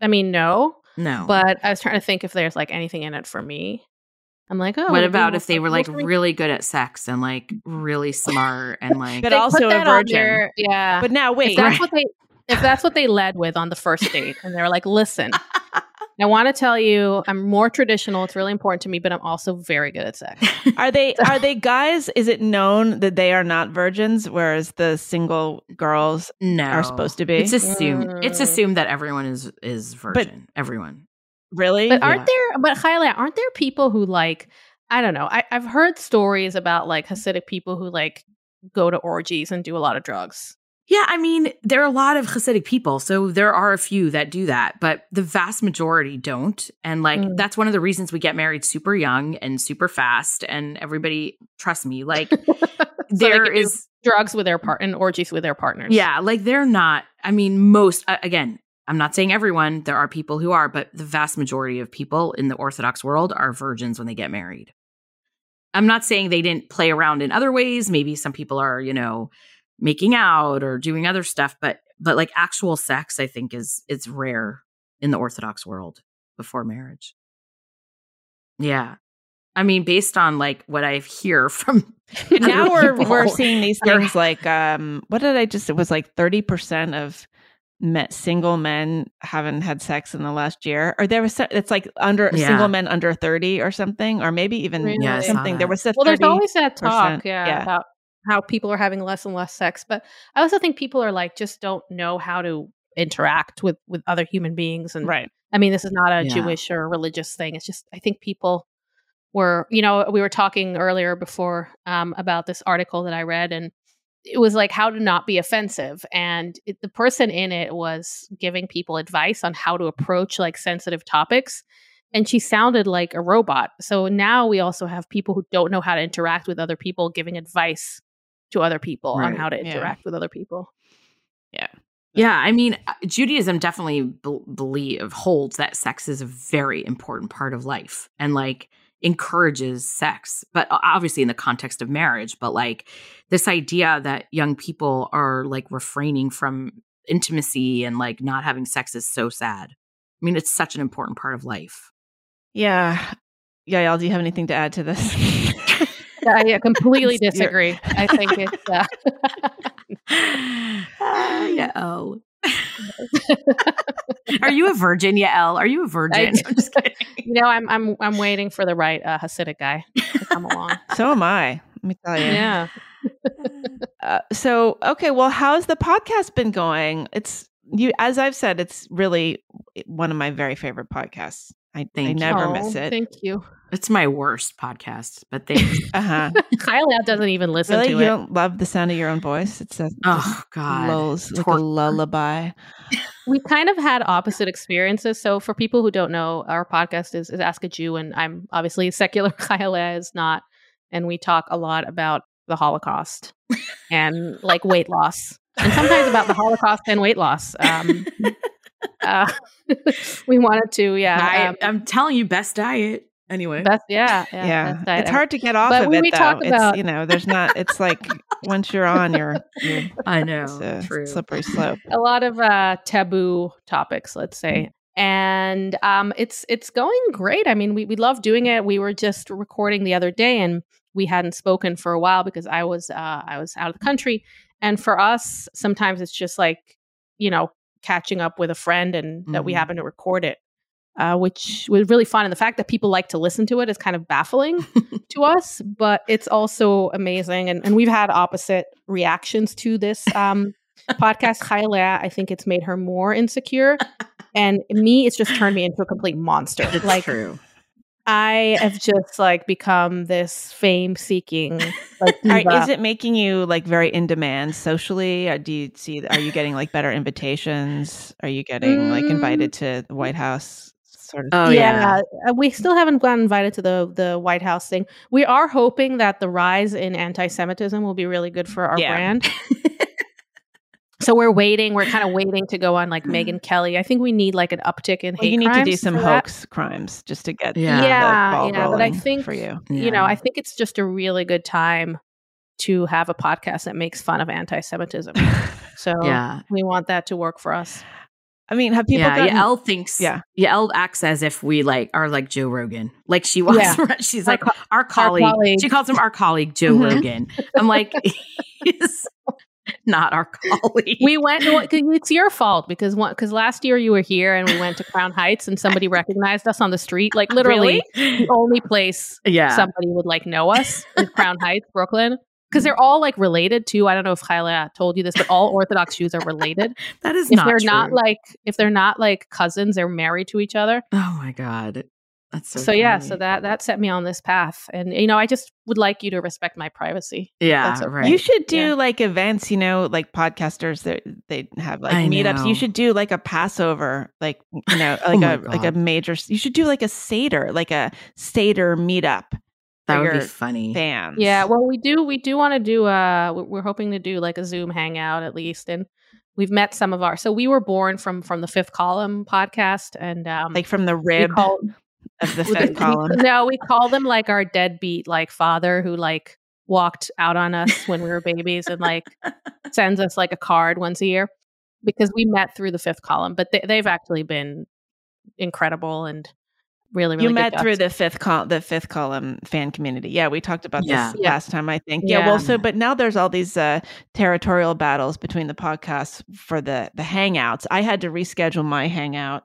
I mean, no, No. but I was trying to think if there's like anything in it for me. I'm like, oh, what would it be about if they were like comfortable for me? really good at sex and like really smart and like But also a virgin. their- yeah. But now if wait, that's what they if that's what they led with on the first date and they're like listen i want to tell you i'm more traditional it's really important to me but i'm also very good at sex are they are they guys? Is it known that they are not virgins, whereas the single girls no are supposed to be? It's assumed. It's Mm. assumed that everyone is is virgin. But, everyone. really? but aren't Yeah. there but highlight aren't there people who like i don't know I, i've heard stories about like hasidic people who like go to orgies and do a lot of drugs Yeah, I mean, there are a lot of Hasidic people, so there are a few that do that, but the vast majority don't. And like Mm. that's one of the reasons we get married super young and super fast. And everybody, trust me, like there is, drugs with their part and orgies with their partners yeah, like they're not. I mean, most uh, again. I'm not saying everyone. There are people who are, but the vast majority of people in the Orthodox world are virgins when they get married. I'm not saying they didn't play around in other ways. Maybe some people are, you know, making out or doing other stuff, but but like actual sex, I think is it's rare in the Orthodox world before marriage. Yeah. I mean, based on like what I hear from now other we're people, we're seeing these things like um what did I just it was like 30% of met single men haven't had sex in the last year or there was so- it's like under Yeah. single men under 30 or something or maybe even Really? Yeah, something there was a well there's 30 always that talk yeah, yeah. about how people are having less and less sex. But I also think people are like just don't know how to interact with with other human beings. And Right. I mean, this is not a Yeah. Jewish or religious thing. It's just I think people were, you know, we were talking earlier before um, about this article that I read, and it was like how to not be offensive. And it, the person in it was giving people advice on how to approach like sensitive topics. And she sounded like a robot. So now we also have people who don't know how to interact with other people giving advice to other people on how to Yeah. interact with other people. Yeah, Yeah, I mean, uh, Judaism definitely b- believe holds that sex is a very important part of life and like encourages sex, but obviously in the context of marriage. But like this idea that young people are like refraining from intimacy and like not having sex is so sad. I mean, it's such an important part of life. Yeah, yeah. Yael, do you have anything to add to this? Yeah, completely disagree. I think it's uh, Ah, yeah. Oh. Are you a virgin, Yael? Are you a virgin? I- I'm just kidding. you know I'm I'm I'm waiting for the right uh, Hasidic guy to come along. so am I. Let me tell you. yeah. Uh, so okay, well, how's the podcast been going? It's you, as I've said, it's really one of my very favorite podcasts. I, I never Oh, miss it. Thank you. It's my worst podcast, but they Uh huh. Kyle doesn't even listen really, to you it. You don't love the sound of your own voice? It's a oh God. lulls, like a lullaby. we kind of had opposite experiences. So for people who don't know, our podcast is, is Ask a Jew, and I'm obviously secular. Kyle is not, and we talk a lot about the Holocaust and like weight loss, and sometimes about the Holocaust and weight loss. Um, uh, we wanted to, yeah, I, um, I'm telling you, best diet. Anyway. best, yeah, yeah. Yeah, best it's hard to get off But of when it we though. talk it's about- you know, there's not. It's like once you're on, you're, you're I know. it's a True. slippery slope. a lot of uh, taboo topics, let's say. And um, it's it's going great. I mean, we we love doing it. We were just recording the other day, and we hadn't spoken for a while because I was uh, I was out of the country. And for us, sometimes it's just like you know catching up with a friend, and that we Mhm. happen to record it, uh, which was really fun. And the fact that people like to listen to it is kind of baffling to us, but it's also amazing. And, and we've had opposite reactions to this um, podcast. ChayaLeah, I think it's made her more insecure. And me, it's just turned me into a complete monster. It's like true. I have just like become this fame seeking like is it making you like very in demand socially? Or do you see? Are you getting like better invitations? Are you getting like Mm. invited to the White House? Sort of. Oh yeah. uh, we still haven't gotten invited to the the White House thing. We are hoping that the rise in anti-Semitism will be really good for our Yeah. brand. so we're waiting. We're kind of waiting to go on like Megyn Kelly. I think we need like an uptick in Well, hate you need to do some for that. hoax crimes just to get Yeah. the Yeah, ball yeah, but I think- for you. You know, I think it's just a really good time to have a podcast that makes fun of anti-Semitism. So Yeah. we want that to work for us. I mean, have people yeah, gotten? Yael thinks Yeah. Yael acts as if we like are like Joe Rogan. Like she wants Yeah. she's Our like co- our colleague. colleague. She calls him our colleague Joe Mhm. Rogan. I'm like he's not our colleague. We went. no, 'cause It's your fault because one because last year you were here and we went to Crown Heights and somebody recognized us on the street. Like literally, the only place yeah. somebody would like know us is Crown Heights, Brooklyn. Because they're all like related too. I don't know if ChayaLeah told you this, but all Orthodox Jews are related. that is if not they're true. not like if they're not like cousins, they're married to each other. Oh my god. That's so So, yeah, so that that set me on this path, and you know, I just would like you to respect my privacy. Yeah, that's okay. right. You should do Yeah. like events, you know, like podcasters that they have like I meetups. know. You should do like a Passover, like you know, Oh like my a like a major. You should do like a Seder, like a Seder meetup that would be your funny. fans. Yeah, well, we do we do want to do. Uh, we- we're hoping to do like a Zoom hangout at least, and we've met some of our. So we were born from from the Fifth Column podcast, and um, like from the we rib call, of the fifth we- column. No, we call them like our deadbeat like father who like walked out on us when we were babies and like sends us like a card once a year because we met through the Fifth Column, but they, they've actually been incredible and really really you good met guys. through the fifth col- the fifth column fan community. Yeah, we talked about Yeah. this Yeah. last time, I think. Yeah, Yeah. well, so but now there's all these uh, territorial battles between the podcasts for the the hangouts. I had to reschedule my hangout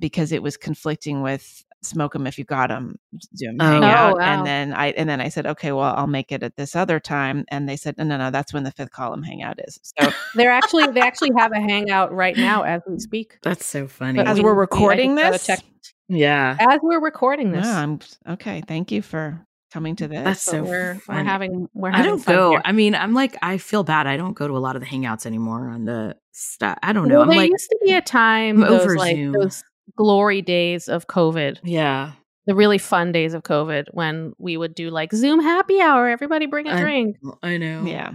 because it was conflicting with smoke them if you got them Zoom Oh. hangout. Oh, wow. And then I and then I said, okay, well, I'll make it at this other time. And they said, no, no, no, that's when the fifth column hangout is. So They're actually they actually have a hangout right now as we speak. That's so funny. But as we- we're recording just this, check- yeah. As we're recording this, Yeah, I'm okay. Thank you for coming to this. That's so we're we're having we're I don't go. here. I mean, I'm like, I feel bad. I don't go to a lot of the hangouts anymore on the stuff. I don't know. Well, I'm there like, used to be a time I'm those over like Zoom. those glory days of COVID, yeah. the really fun days of COVID when we would do like Zoom happy hour. Everybody bring a I- drink. I know. yeah.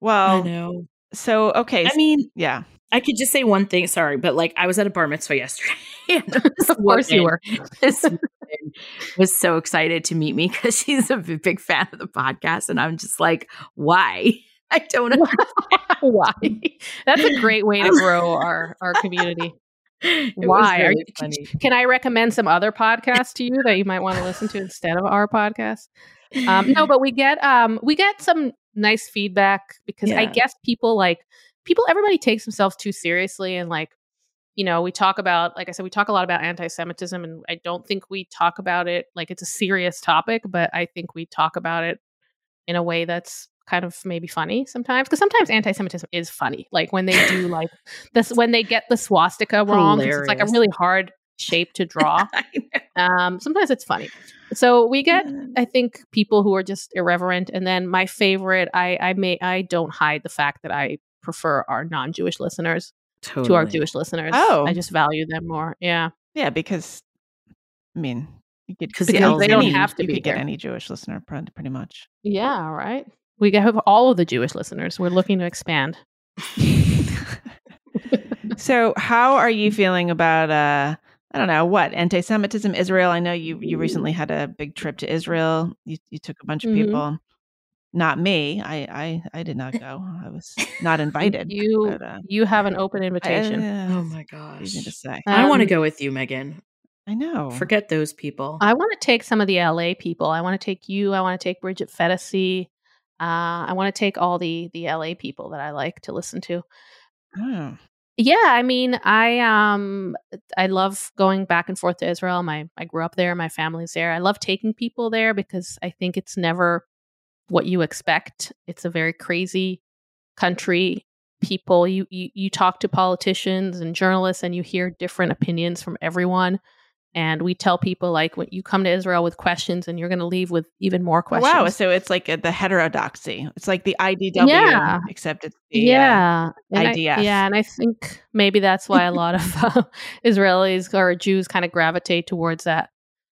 Well, I know. so okay. I mean, yeah. I could just say one thing. Sorry, but like I was at a bar mitzvah yesterday. and Of course you were. This woman was so excited to meet me because she's a big fan of the podcast, and I'm just like, why? I don't know. Why? That's a great way to grow our our community. It Why? Really you- funny. Can I recommend some other podcasts to you that you might want to listen to instead of our podcast? Um, no, but we get um, we get some nice feedback because I guess people like people. Everybody takes themselves too seriously, and like you know, we talk about like I said, we talk a lot about anti-Semitism, and I don't think we talk about it like it's a serious topic, but I think we talk about it in a way that's kind of maybe funny sometimes because sometimes anti-Semitism is funny. Like when they do like this when they get the swastika wrong it's like a really hard shape to draw. Um, sometimes it's funny. So we get, I think, people who are just irreverent. And then my favorite, I I may I don't hide the fact that I prefer our non-Jewish listeners to our Jewish listeners. Oh. I just value them more. Yeah. Yeah, because I mean, you could 'Cause you the get don't have to you be could get any Jewish listener, pretty pretty much. Yeah. right. We have all of the Jewish listeners. We're looking to expand. so, how are you feeling about uh I don't know what anti-Semitism, Israel? I know you you recently had a big trip to Israel. You you took a bunch of Mhm. people. Not me. I I I did not go. I was not invited. You but, uh, you have an open I- invitation. uh, Oh my gosh. to say. I want to Um, go with you, Meghan. I know. Forget those people. I want to take some of the LA people. I want to take you. I want to take Bridget Phetasy. Uh, I want to take all the the LA people that I like to listen to. Oh. Yeah, I mean, I um I love going back and forth to Israel. My I grew up there, my family's there. I love taking people there because I think it's never what you expect. It's a very crazy country. People you you, you talk to politicians and journalists and you hear different opinions from everyone. And we tell people like when you come to Israel with questions and you're going to leave with even more Oh, questions. Wow. So it's like a, the heterodoxy. It's like the IDW, Yeah. except it's the, uh, yeah and I- IDF. yeah and i think maybe that's why a lot of uh, israelis or jews kind of gravitate towards that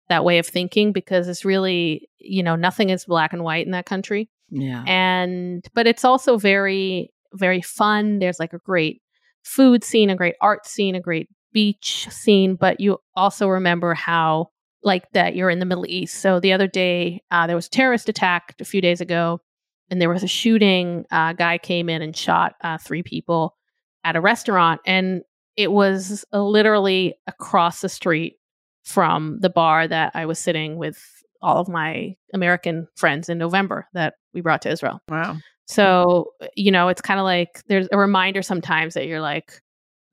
that way of thinking because it's really you know nothing is black and white in that country. Yeah. and but it's also very very fun. There's like a great food scene a great art scene a great beach scene but you also remember how like that you're in the middle east. So the other day uh, there was a terrorist attack a few days ago and there was a shooting a guy came in and shot uh, three people at a restaurant and it was uh, literally across the street from the bar that i was sitting with all of my american friends in november that we brought to israel Wow. so, you know, it's kind of like there's a reminder sometimes that you're like,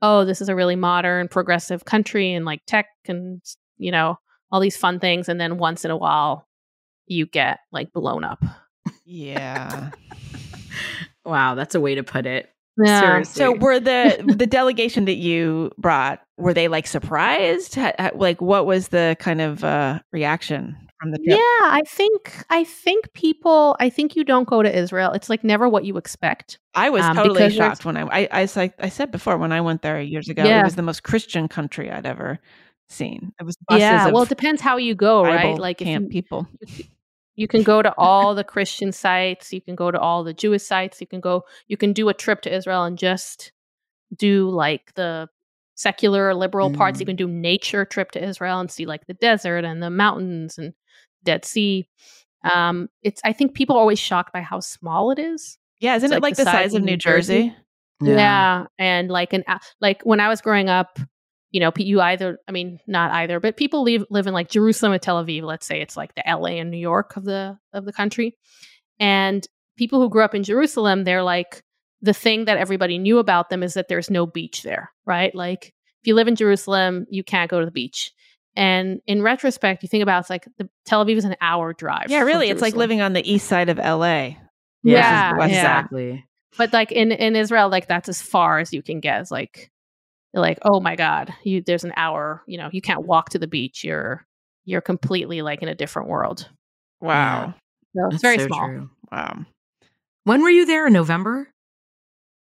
oh, this is a really modern, progressive country and like tech and, you know, all these fun things. And then once in a while, you get like blown up. Yeah. wow, that's a way to put it. Yeah. Seriously. so were the the delegation that you brought were they like surprised? Like what was the kind of uh reaction from the trip? Yeah. I think I think people I think you don't go to Israel. It's like never what you expect. I was Um, totally shocked when I, I I s- I said before when I went there years ago. It was the most Christian country I'd ever seen. It was buses yeah, well, it depends how you go, right? Like if camp you, people. You can go to all the Christian sites, you can go to all the Jewish sites, you can go you can do a trip to Israel and just do like the secular liberal parts. You Mm. can do nature trip to Israel and see like the desert and the mountains and Dead Sea. Um, it's I think people are always shocked by how small it is. Yeah, isn't It's it like like the size size of New New Jersey? Yeah. and like an like when I was growing up, you know, you either I mean not either, but people live live in like Jerusalem and Tel Aviv. Let's say it's like the L.A. and New York of the of the country, and people who grew up in Jerusalem, they're like the thing that everybody knew about them is that there's no beach there, right? Like if you live in Jerusalem, you can't go to the beach. And in retrospect, you think about it's like the Tel Aviv is an hour drive. Yeah, really. It's like living on the east side of LA. Yeah, West yeah. exactly. But like in in Israel, like that's as far as you can get. It's like you're like, oh my god, you there's an hour. You know, you can't walk to the beach. You're you're completely like in a different world. Wow. So it's That's very so small. true. Wow. When were you there in November?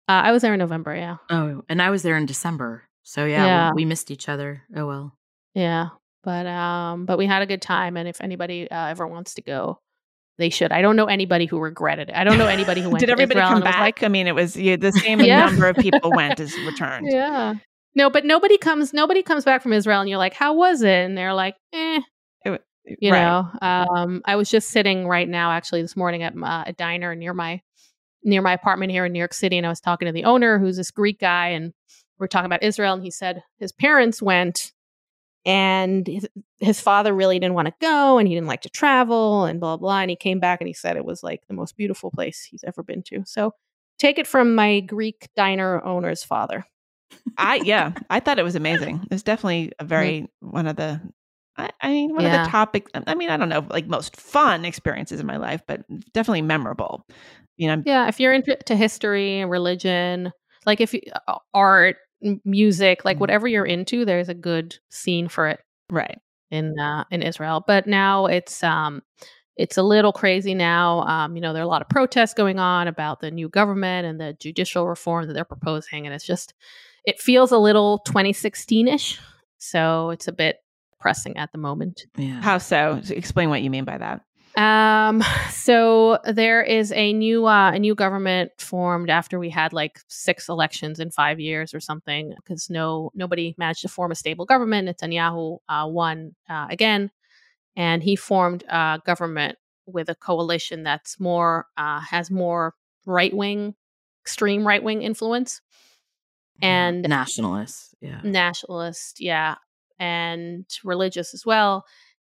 Uh, I was there in November. Yeah, Oh, and I was there in December. So yeah, Yeah. We, we missed each other. Oh well. yeah. But um, but we had a good time. And if anybody uh, ever wants to go, they should. I don't know anybody who regretted it. I don't know anybody who went. Did to everybody Israel come back? like, I mean, it was yeah, the same Yeah. number of people went as returned. Yeah. No, but nobody comes. Nobody comes back from Israel, and you're like, "How was it?" And they're like, "Eh." You Right. know. Um, I was just sitting right now, actually, this morning at my, a diner near my near my apartment here in New York City, and I was talking to the owner, who's this Greek guy, and we're talking about Israel, and he said his parents went, and his, his father really didn't want to go, and he didn't like to travel, and blah blah. And he came back and he said it was like the most beautiful place he's ever been to. So take it from my Greek diner owner's father. I yeah, I thought it was amazing. It was definitely a very one of the. I, I mean, one of the topic. I mean, I don't know, like most fun experiences in my life, but definitely memorable. You know, Yeah, if you're into history and religion, like if you, art, music, like Mhm. whatever you're into, there's a good scene for it right? in uh, in Israel. But now it's um it's a little crazy now. Um, you know, there are a lot of protests going on about the new government and the judicial reform that they're proposing, and it's just it feels a little 2016ish. So it's a bit pressing at the moment. Yeah. How so? Explain what you mean by that. Um, so there is a new uh, a new government formed after we had like six elections in five years or something because no nobody managed to form a stable government. Netanyahu uh, won uh, again, and he formed a government with a coalition that's more uh, has more right wing, extreme right wing influence Mm-hmm. and nationalists. Yeah. nationalist, yeah, and religious as well.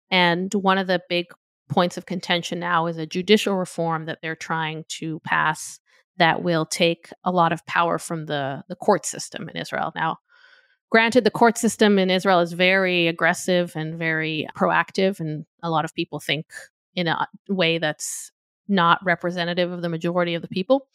And one of the big points of contention now is a judicial reform that they're trying to pass that will take a lot of power from the the court system in Israel. Now, granted, the court system in Israel is very aggressive and very proactive, and a lot of people think in a way that's not representative of the majority of the people.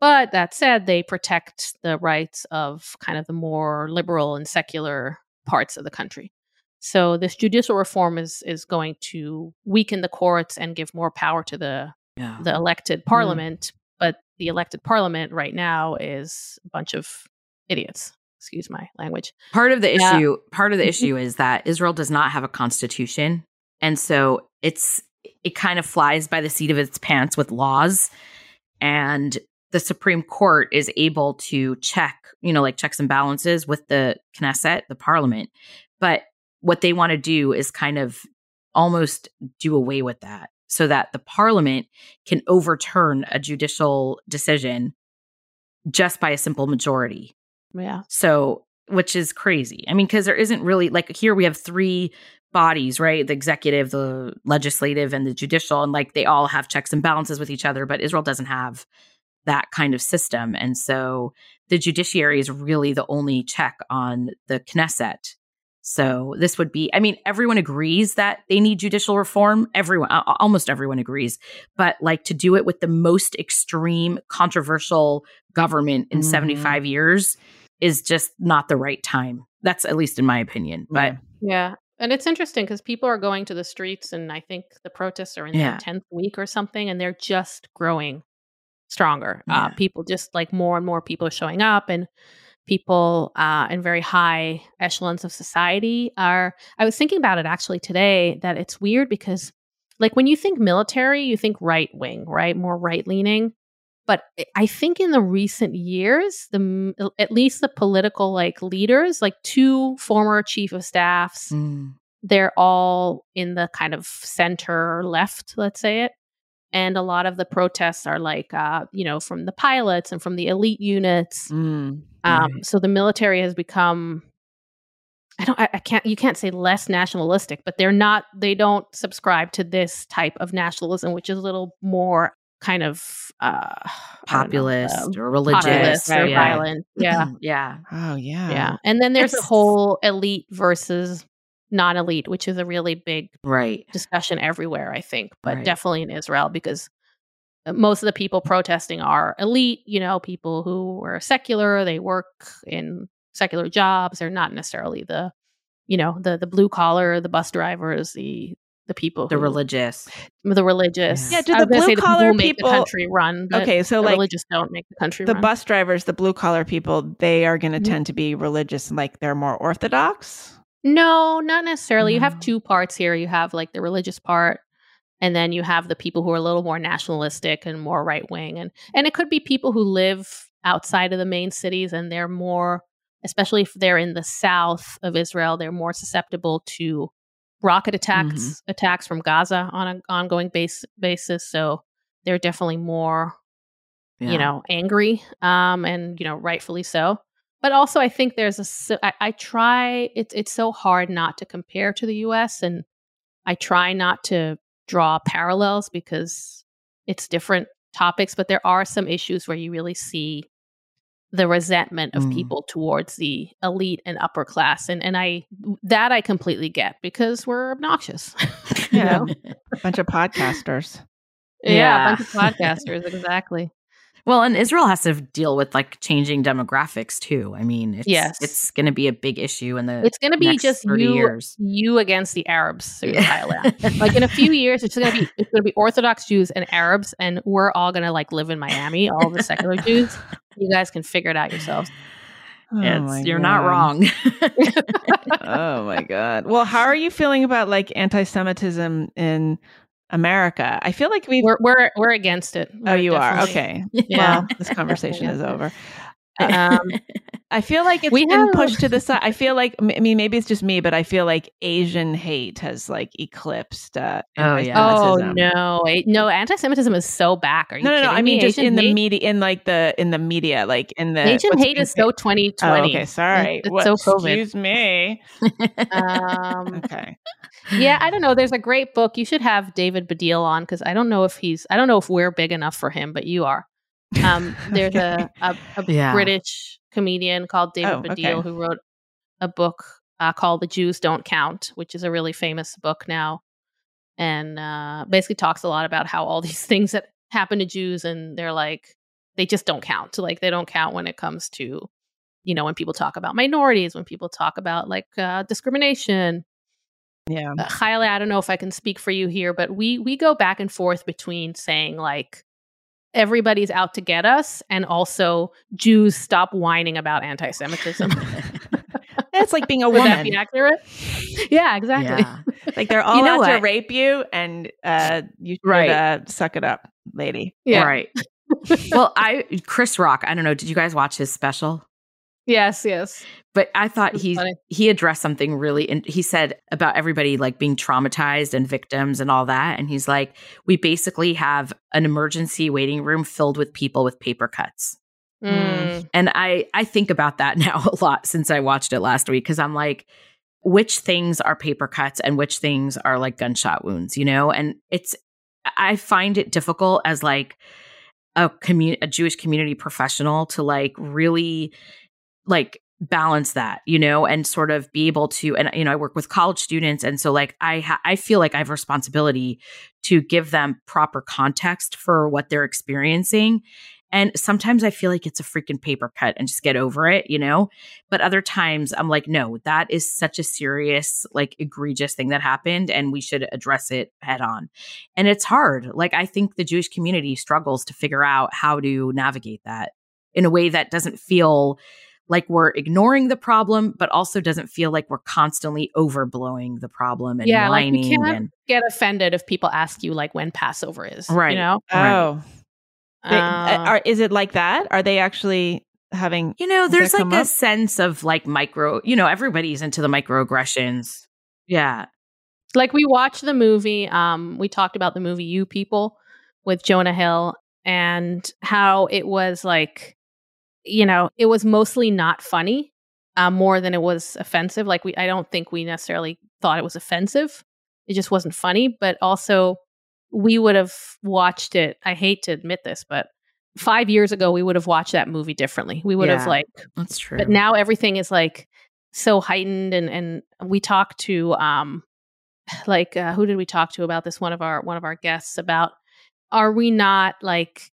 But that said, they protect the rights of kind of the more liberal and secular parts of the country. So this judicial reform is is going to weaken the courts and give more power to the Yeah. the elected parliament. But the elected parliament right now is a bunch of idiots. Excuse my language. Part of the Yeah. issue, part of the Mhm. issue is that Israel does not have a constitution. And so it's it kind of flies by the seat of its pants with laws. And the Supreme Court is able to check, you know, like checks and balances with the Knesset, the parliament. But what they want to do is kind of almost do away with that so that the parliament can overturn a judicial decision just by a simple majority. Yeah. So, which is crazy. I mean, because there isn't really like here we have three bodies, right? The executive, the legislative, and the judicial, and like they all have checks and balances with each other, but Israel doesn't have that kind of system. And so the judiciary is really the only check on the Knesset. So this would be, I mean, everyone agrees that they need judicial reform. Everyone, almost everyone agrees. But like to do it with the most extreme, controversial government in Mhm. 75 years is just not the right time. That's at least in my opinion. But Yeah. And it's interesting because people are going to the streets, and I think the protests are in Yeah. their 10th week or something, and they're just growing stronger. Uh, people just like more and more people are showing up, and people uh, in very high echelons of society are. I was thinking about it actually today that it's weird because, like, when you think military, you think right wing, right? More right leaning. But I- I think in the recent years, the at least the political like leaders, like two former chief of staffs, mm, they're all in the kind of center left, let's say it. And a lot of the protests are like, uh, you know, from the pilots and from the elite units. Mm. Um, Right. So the military has become, I don't, I, I can't, you can't say less nationalistic, but they're not, they don't subscribe to this type of nationalism, which is a little more kind of uh, I don't know, populist uh, or religious. populist or yeah. violent. Yeah. yeah. Oh yeah. Yeah. And then there's the whole elite versus non elite, which is a really big right discussion everywhere, I think, but Right. definitely in Israel because uh, most of the people protesting are elite, you know, people who are secular, they work in secular jobs, they're not necessarily the you know, the the blue collar, the bus drivers, the the people the who, religious the religious. Yeah, do the gonna the people blue-collar who make people- the country run. Okay, so the like religious don't make the country the run. bus drivers, the blue collar people, they are going to Mhm. tend to be religious, like they're more orthodox. No, not necessarily. You have two parts here. You have like the religious part, and then you have the people who are a little more nationalistic and more right wing, and and it could be people who live outside of the main cities, and they're more, especially if they're in the south of Israel, they're more susceptible to rocket attacks attacks from Gaza on an ongoing base basis. So they're definitely more Yeah. you know angry um and you know rightfully so but also i think there's a s- I, I try it's it's so hard not to compare to the us and i try not to draw parallels because it's different topics but there are some issues where you really see the resentment of Mm. people towards the elite and upper class and and i that i completely get because we're obnoxious you Yeah. know? A bunch of podcasters. yeah, Yeah. a bunch of podcasters exactly Well, and Israel has to deal with like changing demographics too. I mean, it's, Yes. it's going to be a big issue in the it's going to be just 30 you years. you against the Arabs through Yeah. Thailand. Like in a few years, it's gonna be it's gonna be Orthodox Jews and Arabs, and we're all gonna like live in Miami. All the secular Jews. You guys can figure it out yourselves. Oh It's- you're not wrong. oh my god. Well, how are you feeling about like anti-Semitism in America? I feel like we've. We're we're we're against it. oh, We're you are okay. Yeah. Well, this conversation is over. Um, I feel like it's We been have- pushed to the side. I feel like, I mean, maybe it's just me, but I feel like Asian hate has like eclipsed. Uh, Oh, yeah. oh anti-Semitism. no, no! Anti-Semitism is so back. Are you no, no, no. kidding I mean, me? just Asian in the media, in like the in the media, like in the Asian hate is so fa- 2020. Oh, okay, sorry. It's What- so COVID. Excuse me. Um, Okay. yeah, I don't know. There's a great book. You should have David Baddiel on because I don't know if he's. I don't know if we're big enough for him, but you are. Um, there's Okay. a a, a Yeah. British comedian called David Oh, Baddiel okay. who wrote a book uh, called "The Jews Don't Count," which is a really famous book now, and uh, basically talks a lot about how all these things that happen to Jews and they're like they just don't count. Like they don't count when it comes to you know when people talk about minorities, when people talk about like uh, discrimination Yeah. uh, ChayaLeah, I don't know if I can speak for you here, but we we go back and forth between saying like everybody's out to get us and also Jews stop whining about anti-Semitism. It's like being a Would that woman. be accurate? Yeah, exactly. yeah. Like they're all you know out to rape you, and uh, you should Right. uh, suck it up, lady. Yeah. Right. well, I Chris Rock. I don't know. Did you guys watch his special? Yes, yes. But I thought That's he funny. he addressed something really. And he said about everybody like being traumatized and victims and all that. And he's like, we basically have an emergency waiting room filled with people with paper cuts. Mm. And I I think about that now a lot since I watched it last week because I'm like, which things are paper cuts and which things are like gunshot wounds, you know? And it's I find it difficult as like a commu- a Jewish community professional to like really like balance that you know and sort of be able to and you know I work with college students and so like I ha- I feel like I have responsibility to give them proper context for what they're experiencing and sometimes I feel like it's a freaking paper cut and just get over it, you know? But other times I'm like, no, that is such a serious, like egregious thing that happened and we should address it head on. And it's hard. Like, I think the Jewish community struggles to figure out how to navigate that in a way that doesn't feel like we're ignoring the problem, but also doesn't feel like we're constantly overblowing the problem and Yeah, like, we can't- and Get offended if people ask you like when Passover is. Right. You know? Oh, They- uh, Uh, are, is it like that? Are they actually having? You know, there's like a up? sense of like micro, you know, everybody's into the microaggressions. Yeah. like we watched the movie um we talked about the movie you people with jonah hill and how it was like you know it was mostly not funny uh, more than it was offensive like we i don't think we necessarily thought it was offensive it just wasn't funny but also we would have watched it i hate to admit this but five years ago we would have watched that movie differently we would have like That's true. but now everything is like so heightened and and we talked to um like uh, who did we talk to about this one of our one of our guests about are we not like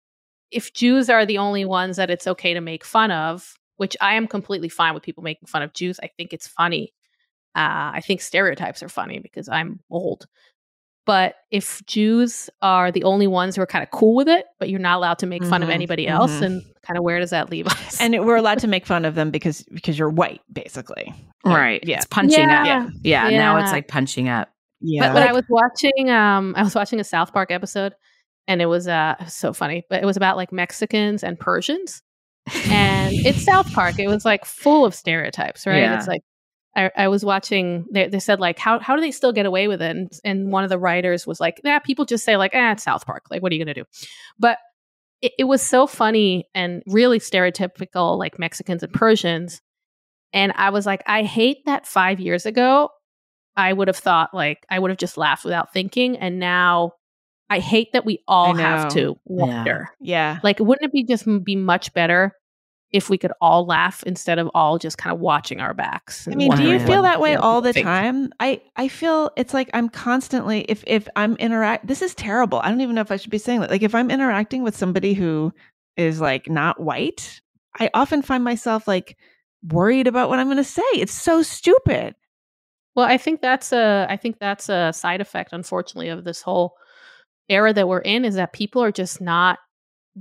if Jews are the only ones that it's okay to make fun of, which I am completely fine with people making fun of Jews. I think it's funny. Uh, I think stereotypes are funny because I'm old. But if Jews are the only ones who are kind of cool with it, but you're not allowed to make fun of Mhm, anybody else, mhm. and kind of where does that leave us? And we're allowed to make fun of them because because you're white, basically. Right. Yeah. It's punching Yeah. up. Yeah. yeah Now it's like punching up. Yeah. But, but I was watching um I was watching a South Park episode and it was uh so funny, but it was about like Mexicans and Persians. And it's South Park. It was like full of stereotypes, right? Yeah. It's like I, I was watching they, they said like how how do they still get away with it? And, and one of the writers was like, yeah, people just say like, eh, it's South Park. Like, what are you gonna do? But it, it was so funny and really stereotypical, like Mexicans and Persians. And I was like, I hate that five years ago I would have thought like I would have just laughed without thinking. And now I hate that we all have to wonder. yeah. Like, wouldn't it be just be much better if we could all laugh instead of all just kind of watching our backs? I mean, do you feel that way all the think? time? I I feel it's like I'm constantly if if I'm interact this is terrible. I don't even know if I should be saying that. Like if I'm interacting with somebody who is like not white, I often find myself like worried about what I'm going to say. It's so stupid. Well, I think that's a I think that's a side effect, unfortunately, of this whole era that we're in is that people are just not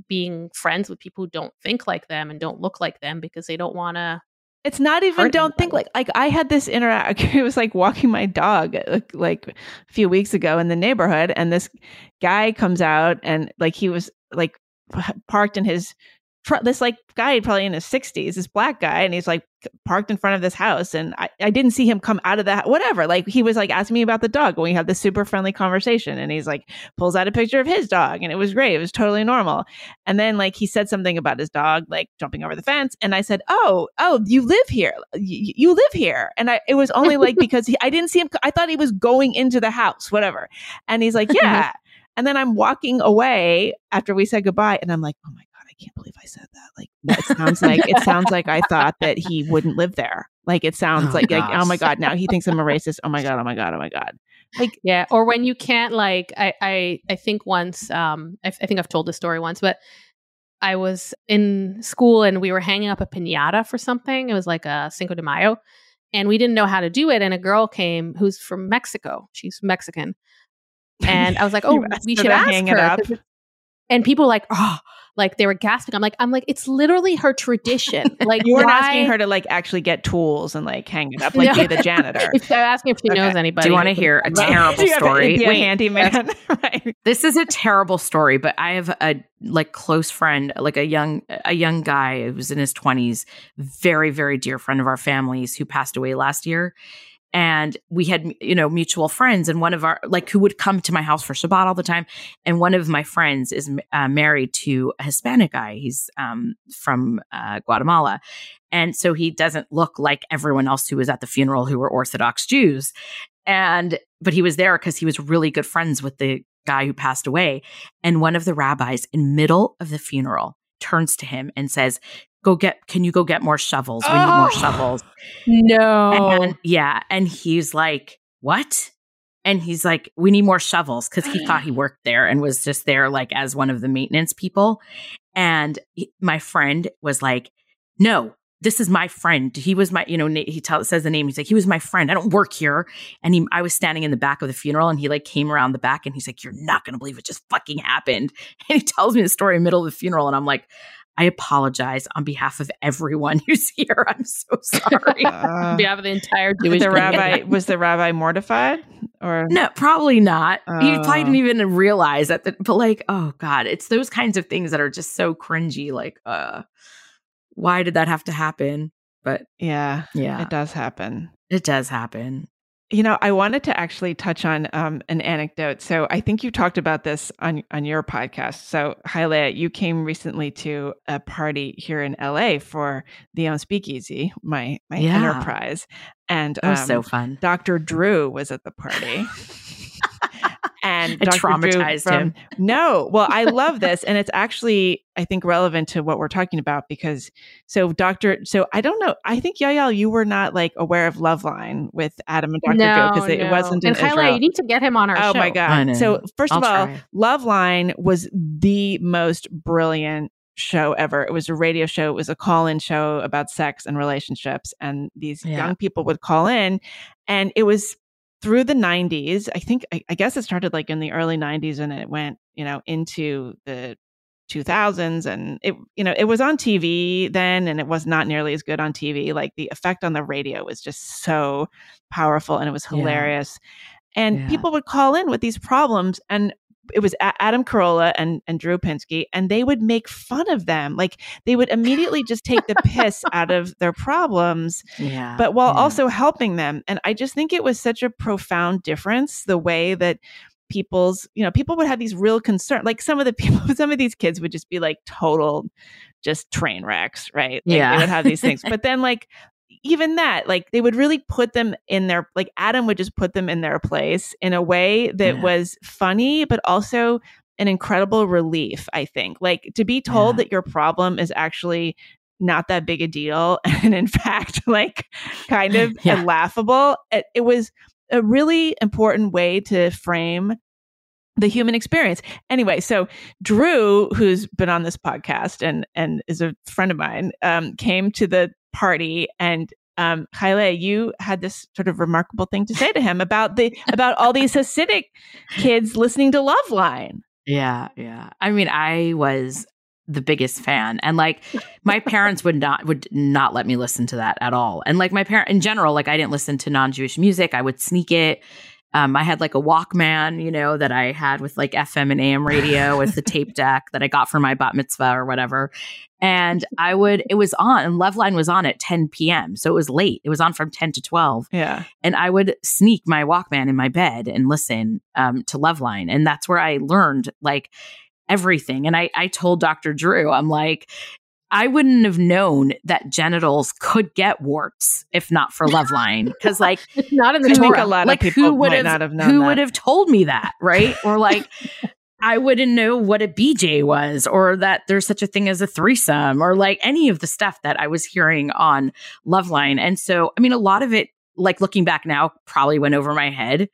being friends with people who don't think like them and don't look like them because they don't want to. It's not even don't think like like I had this interact it was like walking my dog uh, like, like a few weeks ago in the neighborhood and this guy comes out and like he was like parked in his this like guy probably in his 60s this black guy and he's like parked in front of this house and I, I didn't see him come out of that whatever like he was like asking me about the dog and we had this super friendly conversation and he's like pulls out a picture of his dog and it was great it was totally normal. And then like he said something about his dog like jumping over the fence and i said oh oh you live here you, you live here. And i it was only like because he, i didn't see him i thought he was going into the house whatever. And he's like yeah. And then i'm walking away after we said goodbye and i'm like oh my can't believe i said that like it sounds like it sounds like i thought that he wouldn't live there like it sounds Oh, like like oh my god now he thinks i'm a racist oh my god oh my god oh my god like Yeah, or when you can't like I I I think once um I, I think I've told this story once, but I was in school and we were hanging up a pinata for something. It was like a Cinco de Mayo, and we didn't know how to do it. And a girl came who's from Mexico. She's Mexican, and I was like, "Oh, we should ask hang her." it up? 'cause it- And people like, "Oh." Like they were gasping. I'm like, I'm like, it's literally her tradition. Like you weren't why- asking her to like actually get tools and like hang it up like No. be the janitor If they're asking if she knows anybody. Do you want to hear a terrible You have to story? a Wait, handyman right this is a terrible story, but I have a like close friend, like a young a young guy who was in his twenties, very very dear friend of our families who passed away last year. And we had you know mutual friends, and one of our like who would come to my house for Shabbat all the time. And one of my friends is uh, married to a Hispanic guy. He's um, from uh, Guatemala, and so he doesn't look like everyone else who was at the funeral who were Orthodox Jews. And but he was there because he was really good friends with the guy who passed away. And one of the rabbis in middle of the funeral turns to him and says, Go get can you go get more shovels? We need more Oh. shovels. No. And yeah. And he's like, What? And he's like, We need more shovels because he thought he worked there and was just there like as one of the maintenance people. And he- my friend was like, No, this is my friend. He was my, you know, he tell, says the name. He's like, he was my friend. I don't work here. And he, I was standing in the back of the funeral and he like came around the back and he's like, you're not going to believe it just fucking happened. And he tells me the story in the middle of the funeral. And I'm like, I apologize on behalf of everyone who's here. I'm so sorry. Uh, on behalf of the entire Jewish the rabbi was the rabbi mortified or No, probably not. he Oh. probably didn't even realize that. The, but like, oh god, it's those kinds of things that are just so cringy. Like, uh, why did that have to happen? But yeah yeah, it does happen it does happen. You know, I wanted to actually touch on um, an anecdote. So I think you talked about this on on your podcast. So ChayaLeah, you came recently to a party here in LA for the um, Speakeasy, my my Yeah. enterprise, and That was um, so fun. Dr. Drew was at the party. and It Dr. Drew traumatized from- him. No, well, I love this, and it's actually I think relevant to what we're talking about because so Dr. So I don't know. I think Yael, you were not like aware of Loveline with Adam and Dr. Drew No, because it wasn't in And ChayaLeah, Israel. you need to get him on our oh show. oh show. my god! So 1st I'll of all, try. Loveline was the most brilliant show ever. It was a radio show. It was a call-in show about sex and relationships, and these Yeah. young people would call in, and it was through the 90s. I think I, I guess it started like in the early 90s, and it went you know into the 2000s and it you know it was on TV then and it was not nearly as good on TV like the effect on the radio was just so powerful and it was Yeah. hilarious and Yeah. people would call in with these problems and it was Adam Carolla and and Drew Pinsky and they would make fun of them like they would immediately just take the piss out of their problems Yeah. but while yeah. also helping them. And I just think it was such a profound difference the way that people's, you know, people would have these real concerns. Like some of the people, some of these kids would just be like total, just train wrecks, right? Like Yeah. They would have these things. But then, like, even that, like, they would really put them in their, like, Adam would just put them in their place in a way that Yeah. was funny, but also an incredible relief, I think. Like, to be told Yeah. that your problem is actually not that big a deal and in fact like kind of Yeah. laughable it, it was a really important way to frame the human experience anyway so drew who's been on this podcast and and is a friend of mine um came to the party and um ChayaLeah, you had this sort of remarkable thing to say to him about the about all these Hasidic kids listening to Loveline. Yeah, yeah. I mean, I was the biggest fan and like my parents would not would not let me listen to that at all. And like my parent in general, like I didn't listen to non-Jewish music. I would sneak it. Um, I had like a Walkman, you know, that I had with like FM and AM radio with the tape deck that I got for my bat mitzvah or whatever. And I would, it was on, and Loveline was on at 10 p.m. So it was late. It was on from 10 to 12 Yeah. and I would sneak my Walkman in my bed and listen um, to Loveline, and that's where I learned like everything. And I, I told Dr. Drew, I'm like, I wouldn't have known that genitals could get warts if not for Loveline, because like It's not in the I think Torah. a lot like of people who would might have, not have known who would have told me that, right? Or like. I wouldn't know what a BJ was or that there's such a thing as a threesome or like any of the stuff that I was hearing on Loveline. And so, I mean, a lot of it, like looking back now, probably went over my head,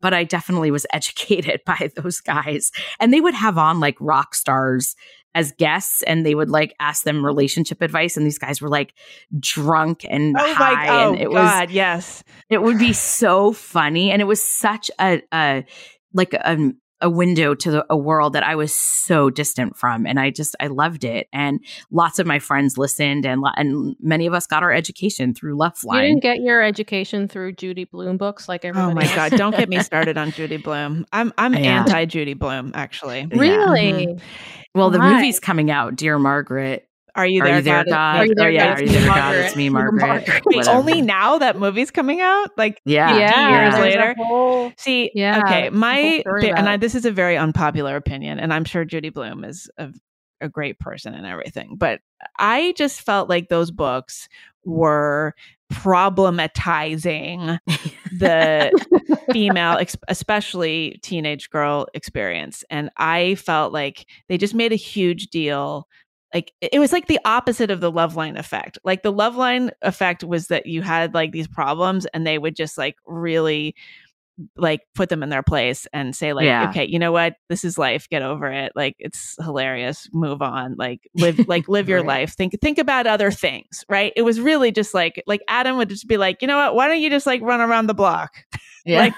but I definitely was educated by those guys. And they would have on like rock stars as guests and they would like ask them relationship advice. And these guys were like drunk and Oh high. my oh and it was God, yes. it would be so funny and it was such a, a like a, a window to the, a world that i was so distant from and i just i loved it and lots of my friends listened and and many of us got our education through Loveline. You didn't get your education through Judy Blume books like oh everybody Oh my else. God, don't get me started on Judy Blume. I'm I'm Yeah. anti Judy Blume actually. Yeah. Really? Mm-hmm. well the Why? movie's coming out dear margaret Are you are there? you there God? Oh, are you there, oh yeah God? are It's you me, there god it's me margaret Margaret. Wait, only now that movie's coming out? Like yeah Yeah, years later. whole- See, Yeah, okay, my and I, this is a very unpopular opinion, and I'm sure Judy Blume is a, a great person and everything, but I just felt like those books were problematizing the female, especially teenage girl experience, and I felt like they just made a huge deal. Like it was like the opposite of the Loveline effect. Like the Loveline effect was that you had like these problems, and they would just like really like put them in their place and say like Yeah. okay you know what? This is life. Get over it. Like it's hilarious. Move on. Like live like live your Right. life. Think think about other things right? It was really just like like adam would just be like you know what? Why don't you just like run around the block? Yeah.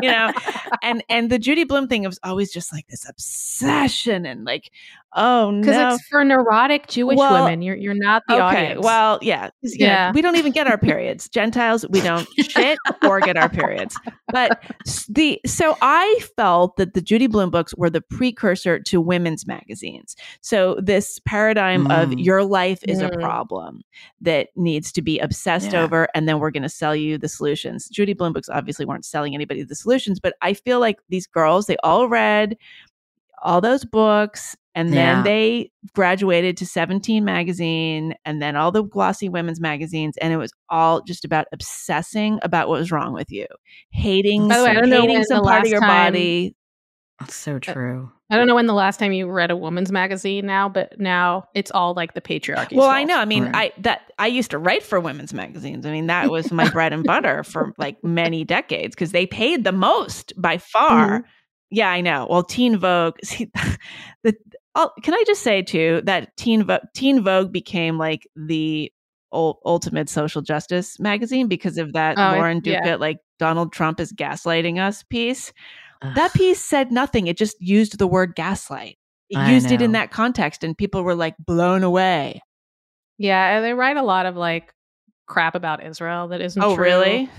You know? And and the Judy Blume thing was always just like this obsession and like oh no! Because it's for neurotic Jewish Well, women. You're you're not the okay audience. well yeah 'cause, you know, Yeah. we don't even get our periods gentiles we don't shit or get our periods but the so i felt that the Judy Blume books were the precursor to women's magazines so this paradigm of Mm. your life is a Mm. problem that needs to be obsessed Yeah. over and then we're going to sell you the solutions Judy Blume books obviously weren't selling anybody the solutions but i feel like these girls they all read all those books and then Yeah. they graduated to 17 magazine and then all the glossy women's magazines and it was all just about obsessing about what was wrong with you hating By the way, I don't know when some part of your time- body That's so uh, true. I don't know when the last time you read a woman's magazine now, but now it's all like the patriarchy. Well, I know. I mean, Right. I that I used to write for women's magazines. I mean, that was my bread and butter for like many decades because they paid the most by far. Mm-hmm. Yeah, I know. Well, Teen Vogue. See, the oh, can I just say too that Teen Vogue, Teen Vogue became like the ul- ultimate social justice magazine because of that Oh, Lauren yeah. Like Donald Trump is gaslighting us piece. Ugh. That piece said nothing. It just used the word gaslight. It I used it in that context, and people were like blown away. Yeah, and they write a lot of like crap about Israel that isn't Oh, true. really?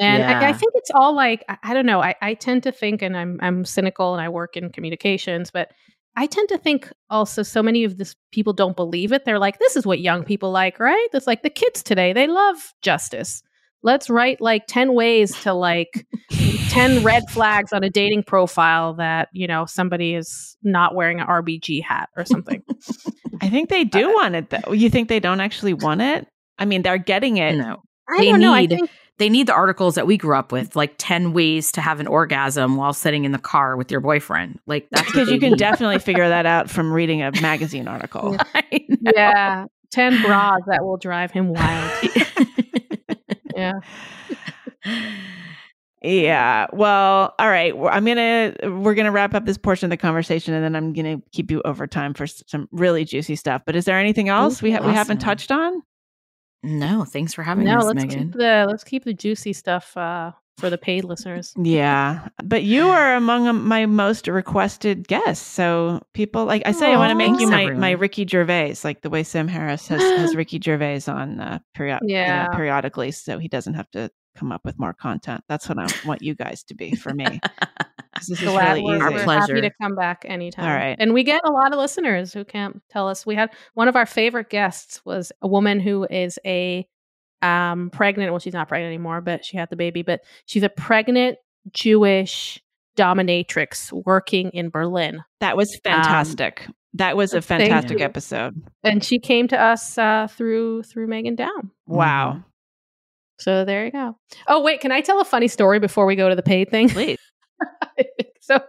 And I, I think it's all like I, I don't know. I, I tend to think, and I'm I'm cynical, and I work in communications, but I tend to think also so many of this people don't believe it. They're like, this is what young people like, right? It's like the kids today they love justice. Let's write like ten ways to like ten red flags on a dating profile that you know somebody is not wearing an RBG hat or something. I think they uh, do want it though. You think they don't actually want it? I mean, they're getting it. no. I They don't know. I need- think They need the articles that we grew up with, like 10 ways to have an orgasm while sitting in the car with your boyfriend. Like that's Because you can need. definitely figure that out from reading a magazine article. Yeah, ten bras that will drive him wild. Yeah. Yeah. Well, all right. I'm gonna we're gonna wrap up this portion of the conversation, and then I'm gonna keep you over time for some really juicy stuff. But is there anything else we ha- we haven't touched on? No, thanks for having me. No, us, let's Meghan. keep the let's keep the juicy stuff uh, for the paid listeners. Yeah, but you are among my most requested guests. So people like I say, I want to make you my my Ricky Gervais, like the way Sam Harris has has Ricky Gervais on uh, period Yeah. periodically, so he doesn't have to come up with more content. That's what I want you guys to be for me. This is Glad really we're, easy. Our we're pleasure. happy to come back anytime. All right. and we get a lot of listeners who can't tell us. We had one of our favorite guests was a woman who is a um pregnant. Well, she's not pregnant anymore, but she had the baby. But she's a pregnant Jewish dominatrix working in Berlin. That was fantastic. that was a fantastic episode. and she came to us uh, through through Meghan Daum. Wow. So there you go. Oh wait, can I tell a funny story before we go to the paid thing? Please. so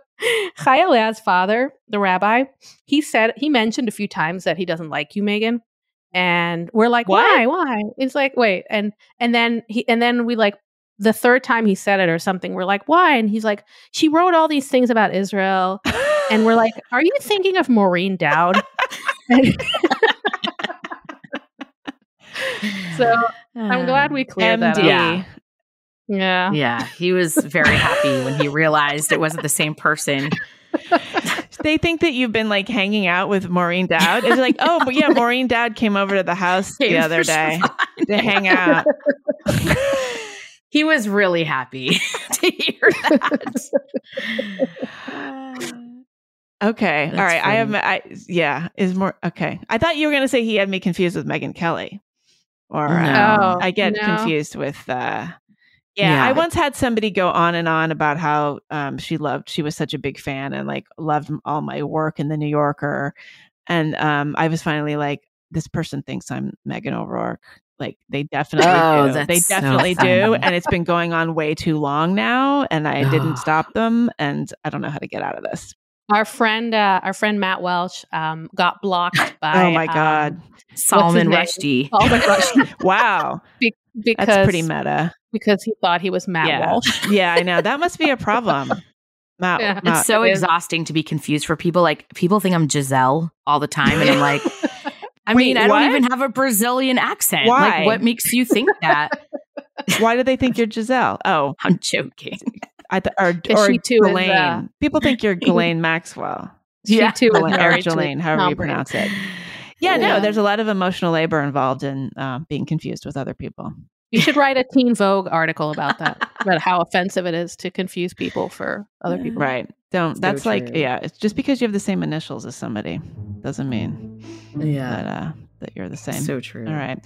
Chaya father, the rabbi, he said he mentioned a few times that he doesn't like you, Meghan. And we're like, What? why? Why? It's like, wait, and and then he and then we like the third time he said it or something, we're like, why? And he's like, she wrote all these things about Israel. And we're like, are you thinking of Maureen Dowd? So I'm glad we cleared that up. Yeah. Yeah. Yeah, he was very happy when he realized it wasn't the same person. They think that you've been like hanging out with Maureen Dowd. It's like, oh, but yeah, Maureen Dowd came over to the house the other day Siobhan. to hang out. he was really happy to hear that. Okay. That's All right. I have, funny. I, yeah, is more, okay. I thought you were going to say he had me confused with Megyn Kelly. Or No. Oh, I get no. confused with, uh, yeah, Yeah. I once had somebody go on and on about how um, she loved, she was such a big fan and like loved all my work in the New Yorker. And um, I was finally like, this person thinks I'm Meghan O'Rourke. Like they definitely Oh, do. They that's so definitely do. And it's been going on way too long now. And I didn't stop them. And I don't know how to get out of this. Our friend, uh, our friend Matt Welch, um, got blocked by. oh my um, God. Solomon name? Rushdie. Salman Rushdie Wow. be- because That's pretty meta. because he thought he was Matt Yeah. Walsh. Yeah, I know. That must be a problem. Matt, Yeah. Matt- It's so it is. exhausting to be confused for people. Like people think I'm Gisele all the time, and I'm like, I Wait, mean, I what? don't even have a Brazilian accent. Why? Like, what makes you think that? why do they think you're Gisele? Oh, I'm joking. I th- or Because or she too is, uh, People think you're Ghislaine Maxwell. She Yeah. too was Ghislaine, or married Ghislaine, however you pronounce it. Yeah, Yeah. no, there's a lot of emotional labor involved in uh, being confused with other people. You should write a Teen Vogue article about that, about how offensive it is to confuse people for other people. Right. Don't. So that's like, true. yeah, it's just because you have the same initials as somebody doesn't mean Yeah, that uh, that you're the same. so true. All right.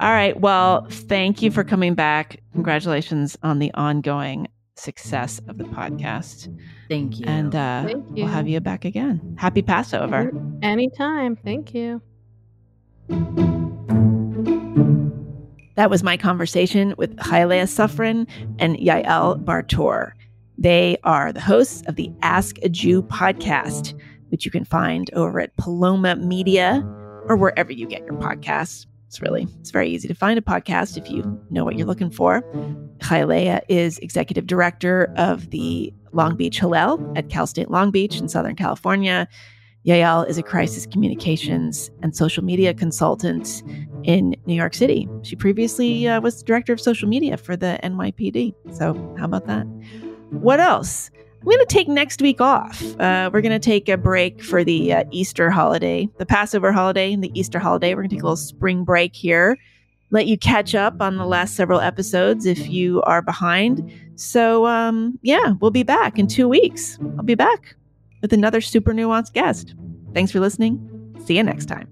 All right. Well, thank you for coming back. Congratulations on the ongoing success of the podcast. Thank you. And uh, Thank we'll have you back again. Happy Passover. Anytime. Thank you. That was my conversation with ChayaLeah Sufrin and Yael Bar-tur. They are the hosts of the Ask a Jew podcast, which you can find over at Paloma Media or wherever you get your podcasts. It's really, it's very easy to find a podcast if you know what you're looking for. Chayaleah is executive director of the Long Beach Hillel at Cal State Long Beach in Southern California. Yael is a crisis communications and social media consultant in New York City. She previously uh, was director of social media for the NYPD. So, how about that? What else? I'm going to take next week off. Uh, we're going to take a break for the uh, Easter holiday, the Passover holiday, and the Easter holiday. We're going to take a little spring break here, let you catch up on the last several episodes if you are behind. So, um, yeah, we'll be back in two weeks. I'll be back with another super nuanced guest. Thanks for listening. See you next time.